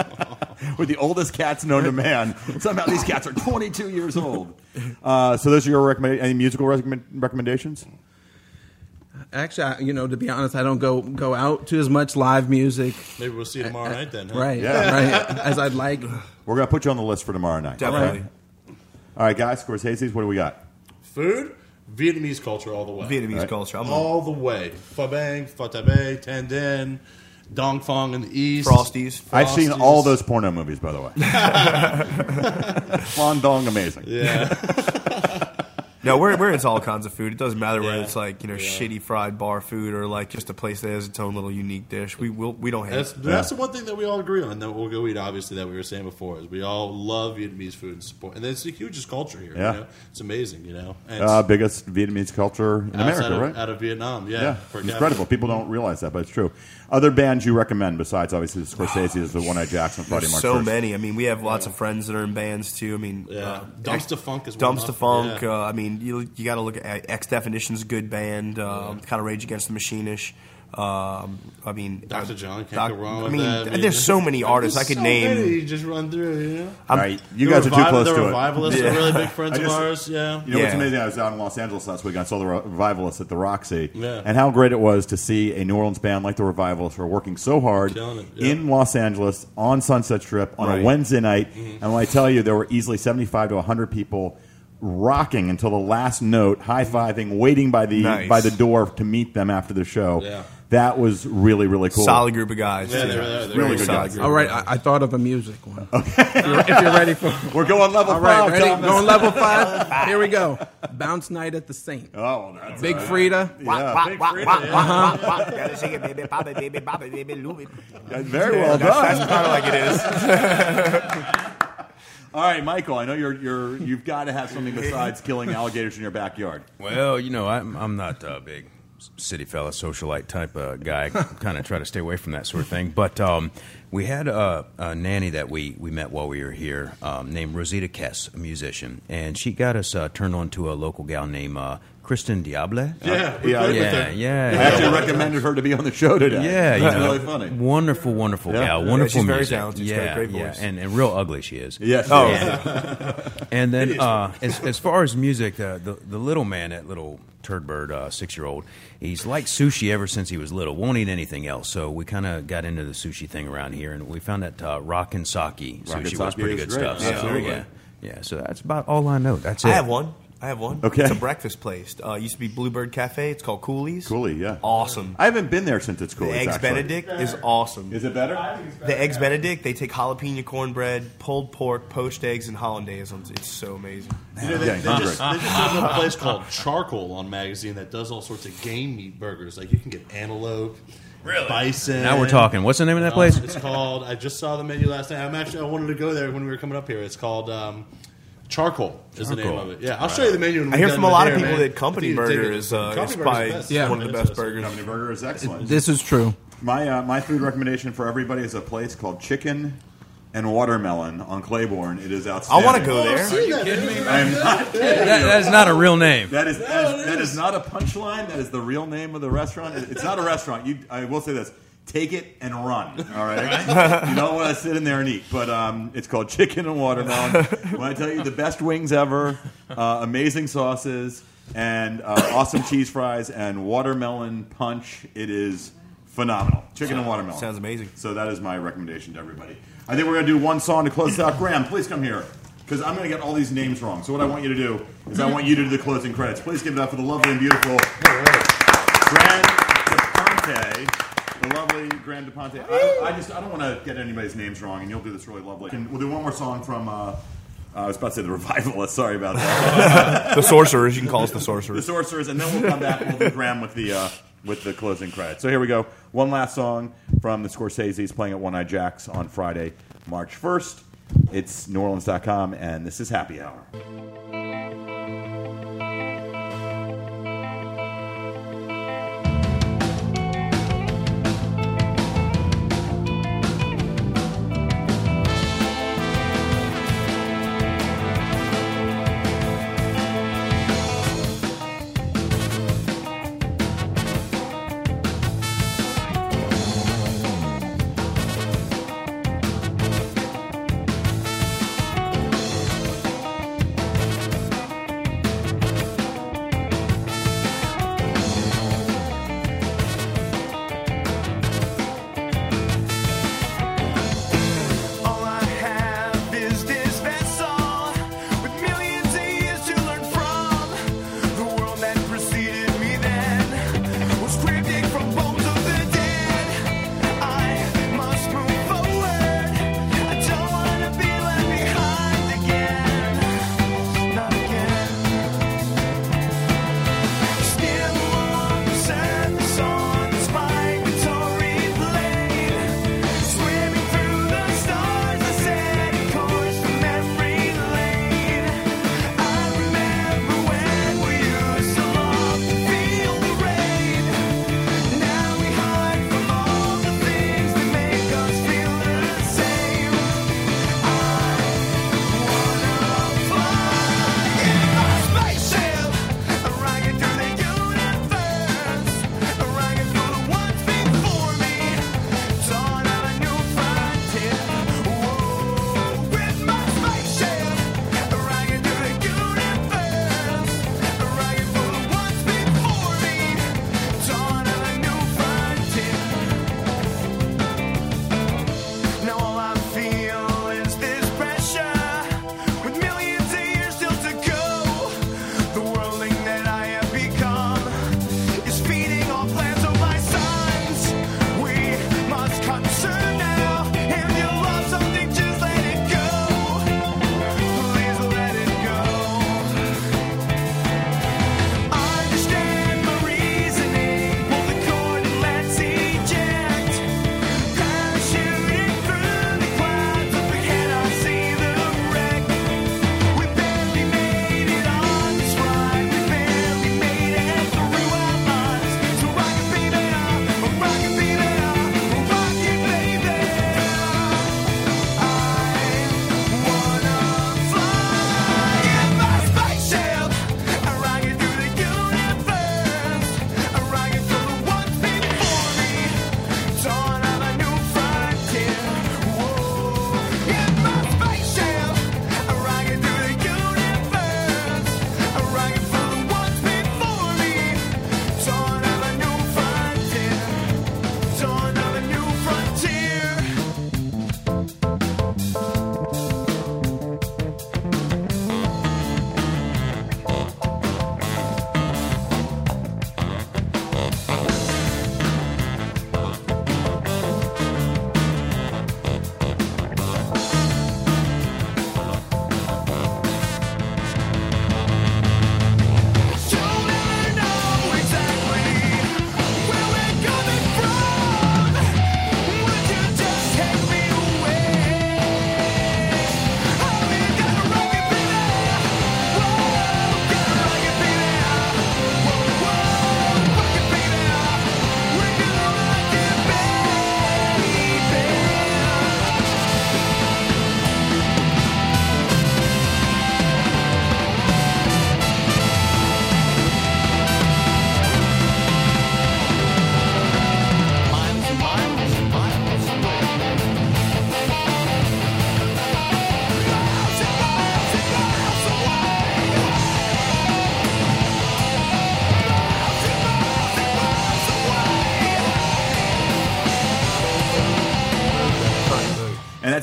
Speaker 1: We're the oldest cats known to man. Somehow these cats are 22 years old. Uh, so those are your recommend any musical recommend- recommendations?
Speaker 3: Actually, I, you know, to be honest, I don't go go out to as much live music.
Speaker 2: Maybe we'll see you tomorrow night then. Huh?
Speaker 3: Right,
Speaker 1: Yeah.
Speaker 3: right. As I'd like.
Speaker 1: We're gonna put you on the list for tomorrow night.
Speaker 5: Definitely.
Speaker 1: All right, guys. Scorsese's. What do we got?
Speaker 2: Food, Vietnamese culture all the way.
Speaker 5: Vietnamese
Speaker 1: Right.
Speaker 5: culture. I'm
Speaker 2: all the way. Pho bang, pho tabe, Tan Dinh, Dong Phuong in the east.
Speaker 5: Frosties.
Speaker 1: I've seen
Speaker 2: Frosties.
Speaker 1: all those porno movies, by the way. Flan Dong, amazing.
Speaker 2: Yeah.
Speaker 5: No, we're, we're into all kinds of food. It doesn't matter whether
Speaker 2: Yeah.
Speaker 5: it's like you know shitty fried bar food or like just a place that has its own little unique dish. We will we don't hate.
Speaker 2: That's,
Speaker 5: it.
Speaker 2: that's the one thing that we all agree on, that we'll go eat. Obviously, that we were saying before is we all love Vietnamese food and support, and it's the hugest culture here.
Speaker 1: Yeah.
Speaker 2: You know? It's amazing, you know. And
Speaker 1: Uh, biggest Vietnamese culture in America,
Speaker 2: of,
Speaker 1: right?
Speaker 2: Out of Vietnam, yeah.
Speaker 1: Yeah, it's
Speaker 2: capita.
Speaker 1: incredible. People don't realize that, but it's true. Other bands you recommend besides obviously the Scorsese is the One Eye Jackson, Friday
Speaker 5: There's
Speaker 1: March
Speaker 5: so
Speaker 1: 1st.
Speaker 5: many. I mean, we have lots of friends that are in bands too. I mean,
Speaker 2: Yeah.
Speaker 5: uh,
Speaker 2: Dumpstaphunk is one of
Speaker 5: Dumpster
Speaker 2: my-
Speaker 5: Funk.
Speaker 2: yeah.
Speaker 5: Uh, I mean, you you got to look at X Definition's good band. Um, Kind of Rage Against the Machine-ish. Um, I mean,
Speaker 2: Dr.
Speaker 5: uh,
Speaker 2: John can't
Speaker 5: Doc-
Speaker 2: go wrong
Speaker 5: I
Speaker 2: with
Speaker 5: mean,
Speaker 2: that.
Speaker 5: there's so many artists I could
Speaker 2: so
Speaker 5: name.
Speaker 2: Many you just run through, you know.
Speaker 1: All right, you
Speaker 2: The
Speaker 1: guys are too close
Speaker 2: the
Speaker 1: to it.
Speaker 2: Revivalists are really big friends
Speaker 1: I
Speaker 2: of ours. Yeah.
Speaker 1: You know what's amazing? I was out in Los Angeles last week. I saw the Revivalists at the Roxy,
Speaker 2: Yeah.
Speaker 1: and how great it was to see a New Orleans band like the Revivalists who are working so hard
Speaker 2: yeah.
Speaker 1: in Los Angeles on Sunset Strip on a Wednesday night.
Speaker 2: Mm-hmm.
Speaker 1: And when I tell you, there were easily seventy-five to hundred people rocking until the last note, high fiving, waiting by the
Speaker 5: Nice.
Speaker 1: by the door to meet them after the show.
Speaker 2: Yeah.
Speaker 1: That was really really cool.
Speaker 5: Solid group of guys.
Speaker 2: Yeah,
Speaker 5: too.
Speaker 2: they're- they're- they're
Speaker 1: Really good
Speaker 2: solid
Speaker 1: guys.
Speaker 2: group.
Speaker 3: All right, I, I thought of a music one. Okay. if, you're, if you're ready for.
Speaker 1: We're going level
Speaker 3: All right,
Speaker 1: five.
Speaker 3: ready? Going level five. Here we go. Bounce night at the Saint.
Speaker 1: Oh, that's
Speaker 3: Big
Speaker 1: all right.
Speaker 3: Frida.
Speaker 1: Yeah, Big Freedia.
Speaker 5: Uh-huh. Gotta shake it, baby, pop it, baby, pop it, baby, lube it.
Speaker 1: Very well done.
Speaker 5: That's kind of like it is.
Speaker 1: All right, Mykel. I know you're you're you've got to have something besides killing alligators in your backyard.
Speaker 4: Well, you know, I'm I'm not a big city fella, socialite type of guy. kind of try to stay away from that sort of thing. But um, we had a, a nanny that we, we met while we were here, um, named Rosita Kess, a musician, and she got us uh, turned on to a local gal named uh, Kristin Diable.
Speaker 2: Yeah, we
Speaker 1: Yeah,
Speaker 2: played with
Speaker 4: yeah,
Speaker 2: her.
Speaker 1: I
Speaker 4: yeah,
Speaker 1: actually recommended her to be on the show today.
Speaker 4: yeah, you know,
Speaker 1: really funny.
Speaker 4: Wonderful, wonderful
Speaker 1: Yeah.
Speaker 4: gal.
Speaker 1: Yeah,
Speaker 4: Wonderful
Speaker 5: she's very talented. She's
Speaker 4: Yeah,
Speaker 5: got a great
Speaker 4: yeah, and, and real ugly she is.
Speaker 1: Yes.
Speaker 5: Oh,
Speaker 1: yes.
Speaker 4: And then, uh, as, as far as music, the, the, the little man, that little turd bird, uh, six year old, he's liked sushi ever since he was little. Won't eat anything else. So we kind of got into the sushi thing around here, and we found that uh, and Sake sushi was
Speaker 1: Sake
Speaker 4: pretty good
Speaker 1: great.
Speaker 4: stuff. So, yeah, yeah. So that's about all I know. That's it.
Speaker 5: I have one. I have one.
Speaker 1: Okay.
Speaker 5: It's a breakfast place. Uh, it used to be Bluebird Cafe. It's called Cooley's.
Speaker 1: Cooley, yeah.
Speaker 5: Awesome.
Speaker 1: I haven't been there since it's cool.
Speaker 5: the Eggs Benedict is awesome.
Speaker 1: Is it better?
Speaker 5: The Eggs Benedict, they take jalapeno cornbread, pulled pork, poached eggs, and hollandaise. It's so amazing.
Speaker 2: You know, they,
Speaker 1: Yeah,
Speaker 2: they
Speaker 1: hungry.
Speaker 2: just, they just opened a place called Charcoal on magazine that does all sorts of game meat burgers. Like you can get antelope, bison.
Speaker 4: Now we're talking. What's the name of that
Speaker 2: Uh,
Speaker 4: place?
Speaker 2: It's called. I just saw the menu last night. I'm actually. I wanted to go there when we were coming up here. It's called um, Charcoal. Is the name
Speaker 4: Charcoal.
Speaker 2: of it? Yeah, I'll show you the menu. When
Speaker 5: I
Speaker 2: we
Speaker 5: hear
Speaker 2: get
Speaker 5: from
Speaker 2: done
Speaker 5: a lot of
Speaker 2: here,
Speaker 5: people
Speaker 2: man.
Speaker 5: that Company
Speaker 2: I you take
Speaker 5: Burger
Speaker 2: it-
Speaker 5: is, uh,
Speaker 2: Company
Speaker 5: is
Speaker 2: Burger's
Speaker 5: probably
Speaker 2: best.
Speaker 3: Yeah.
Speaker 5: one of the best burgers.
Speaker 1: Company Burger is excellent.
Speaker 3: This is true.
Speaker 1: My uh, my food recommendation for everybody is a place called Chicken and Watermelon on Claiborne. It is outside.
Speaker 5: I
Speaker 1: outstanding.
Speaker 5: want to go there.
Speaker 1: I am not
Speaker 4: that, that is not a real name.
Speaker 1: That is, that is that is not a punchline. That is the real name of the restaurant. It- It's not a restaurant. You, I will say this: take it and run. All right, you don't want to sit in there and eat. But um, it's called Chicken and Watermelon. when I tell you the best wings ever, uh, amazing sauces, and uh, awesome cheese fries and watermelon punch, it is phenomenal. Chicken and watermelon
Speaker 5: Sounds amazing.
Speaker 1: So that is my recommendation to everybody. I think we're going to do one song to close this out. Graham, please come here. Because I'm going to get all these names wrong. So what I want you to do is I want you to do the closing credits. Please give it up for the lovely and beautiful Graham DePonte. The lovely Graham DePonte. I, I just I don't want to get anybody's names wrong, and you'll do this really lovely. And we'll do one more song from. Uh, I was about to say the Revivalists. Sorry about that.
Speaker 5: The sorcerers, you can call us the sorcerers.
Speaker 1: the
Speaker 5: sorcerers.
Speaker 1: And then we'll come back and we'll do Graham with the uh, with the closing credits. So here we go. One last song from the Scorsese's playing at One Eye Jacks on Friday, March first. It's NewOrleans.com, and this is Happy Hour.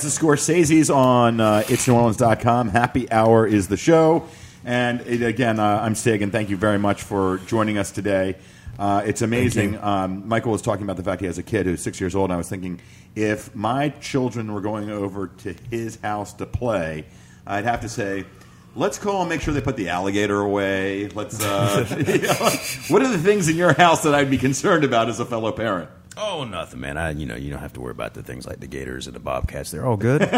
Speaker 1: The Scorsese's on uh, itsneworleans.com. Happy Hour is the show. And it, again, uh, I'm Sig, and thank you very much for joining us today. Uh, it's amazing. Um, Mykel was talking about the fact he has a kid who's six years old, and I was thinking if my children were going over to his house to play, I'd have to say, let's call and make sure they put the alligator away. Let's. Uh, you know, what are the things in your house that I'd be concerned about as a fellow parent?
Speaker 4: Oh, nothing, man. I, you know, you don't have to worry about the things like the gators and the bobcats. They're all good.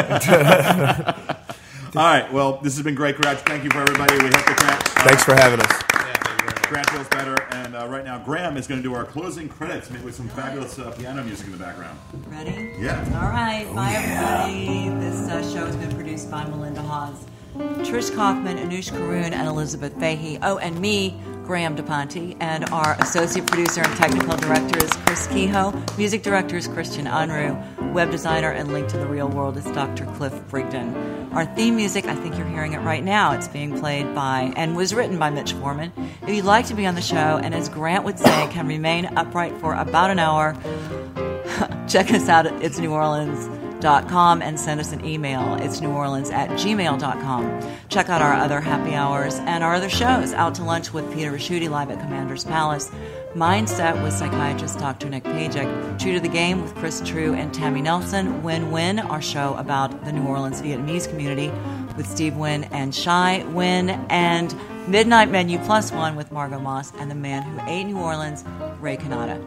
Speaker 1: All right. Well, this has been great, Grant. Thank you for everybody. We hope that Grant, uh,
Speaker 5: Thanks for having us.
Speaker 1: Grant feels better. And uh, right now, Graham is going to do our closing credits with some fabulous uh, piano music in the background.
Speaker 8: Ready?
Speaker 1: Yeah.
Speaker 8: All right. Bye, everybody. This uh, show has been produced by Melinda Hawes. Trish Kaufman, Anoush Karoon, and Elizabeth Fahey. Oh, and me, Graham DePonte. And our associate producer and technical director is Chris Kehoe. Music director is Christian Unruh. Web designer and link to the real world is Dr. Cliff Brigden. Our theme music, I think you're hearing it right now. It's being played by and was written by Mitch Foreman. If you'd like to be on the show, and as Grant would say, can remain upright for about an hour, check us out at itsneworleans.com and send us an email. It's neworleans at gmail.com. Check out our other happy hours and our other shows. Out to Lunch with Peter Ricchiuti live at Commander's Palace. Mindset with psychiatrist Dr. Nick Pajak. True to the Game with Chris True and Tammy Nelson. Win Win, our show about the New Orleans Vietnamese community with Steve Wynn and Shy Wynn. And Midnight Menu Plus One with Margot Moss and the man who ate New Orleans, Ray Canada.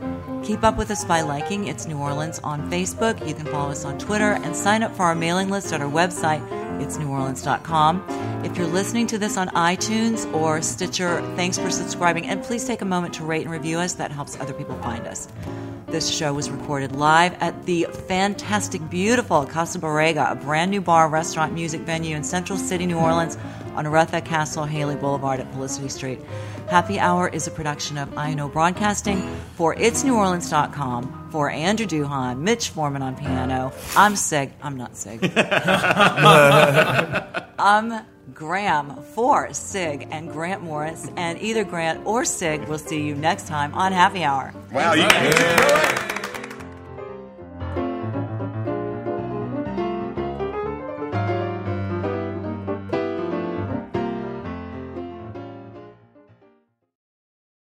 Speaker 8: Keep up with us by liking It's New Orleans on Facebook. You can follow us on Twitter and sign up for our mailing list at our website, itsneworleans.com. If you're listening to this on iTunes or Stitcher, thanks for subscribing and please take a moment to rate and review us. That helps other people find us. This show was recorded live at the fantastic, beautiful Casa Borrega, a brand new bar, restaurant, music venue in Central City, New Orleans, on Oretha Castle Haley Boulevard at Felicity Street. Happy Hour is a production of INO Broadcasting for itsneworleans.com. For Andrew Duhon, Mitch Foreman on piano, I'm Sig. I'm not Sig. I'm um, Graham for Sig and Grant Morris, and either Grant or Sig will see you next time on Happy Hour.
Speaker 1: Wow. You,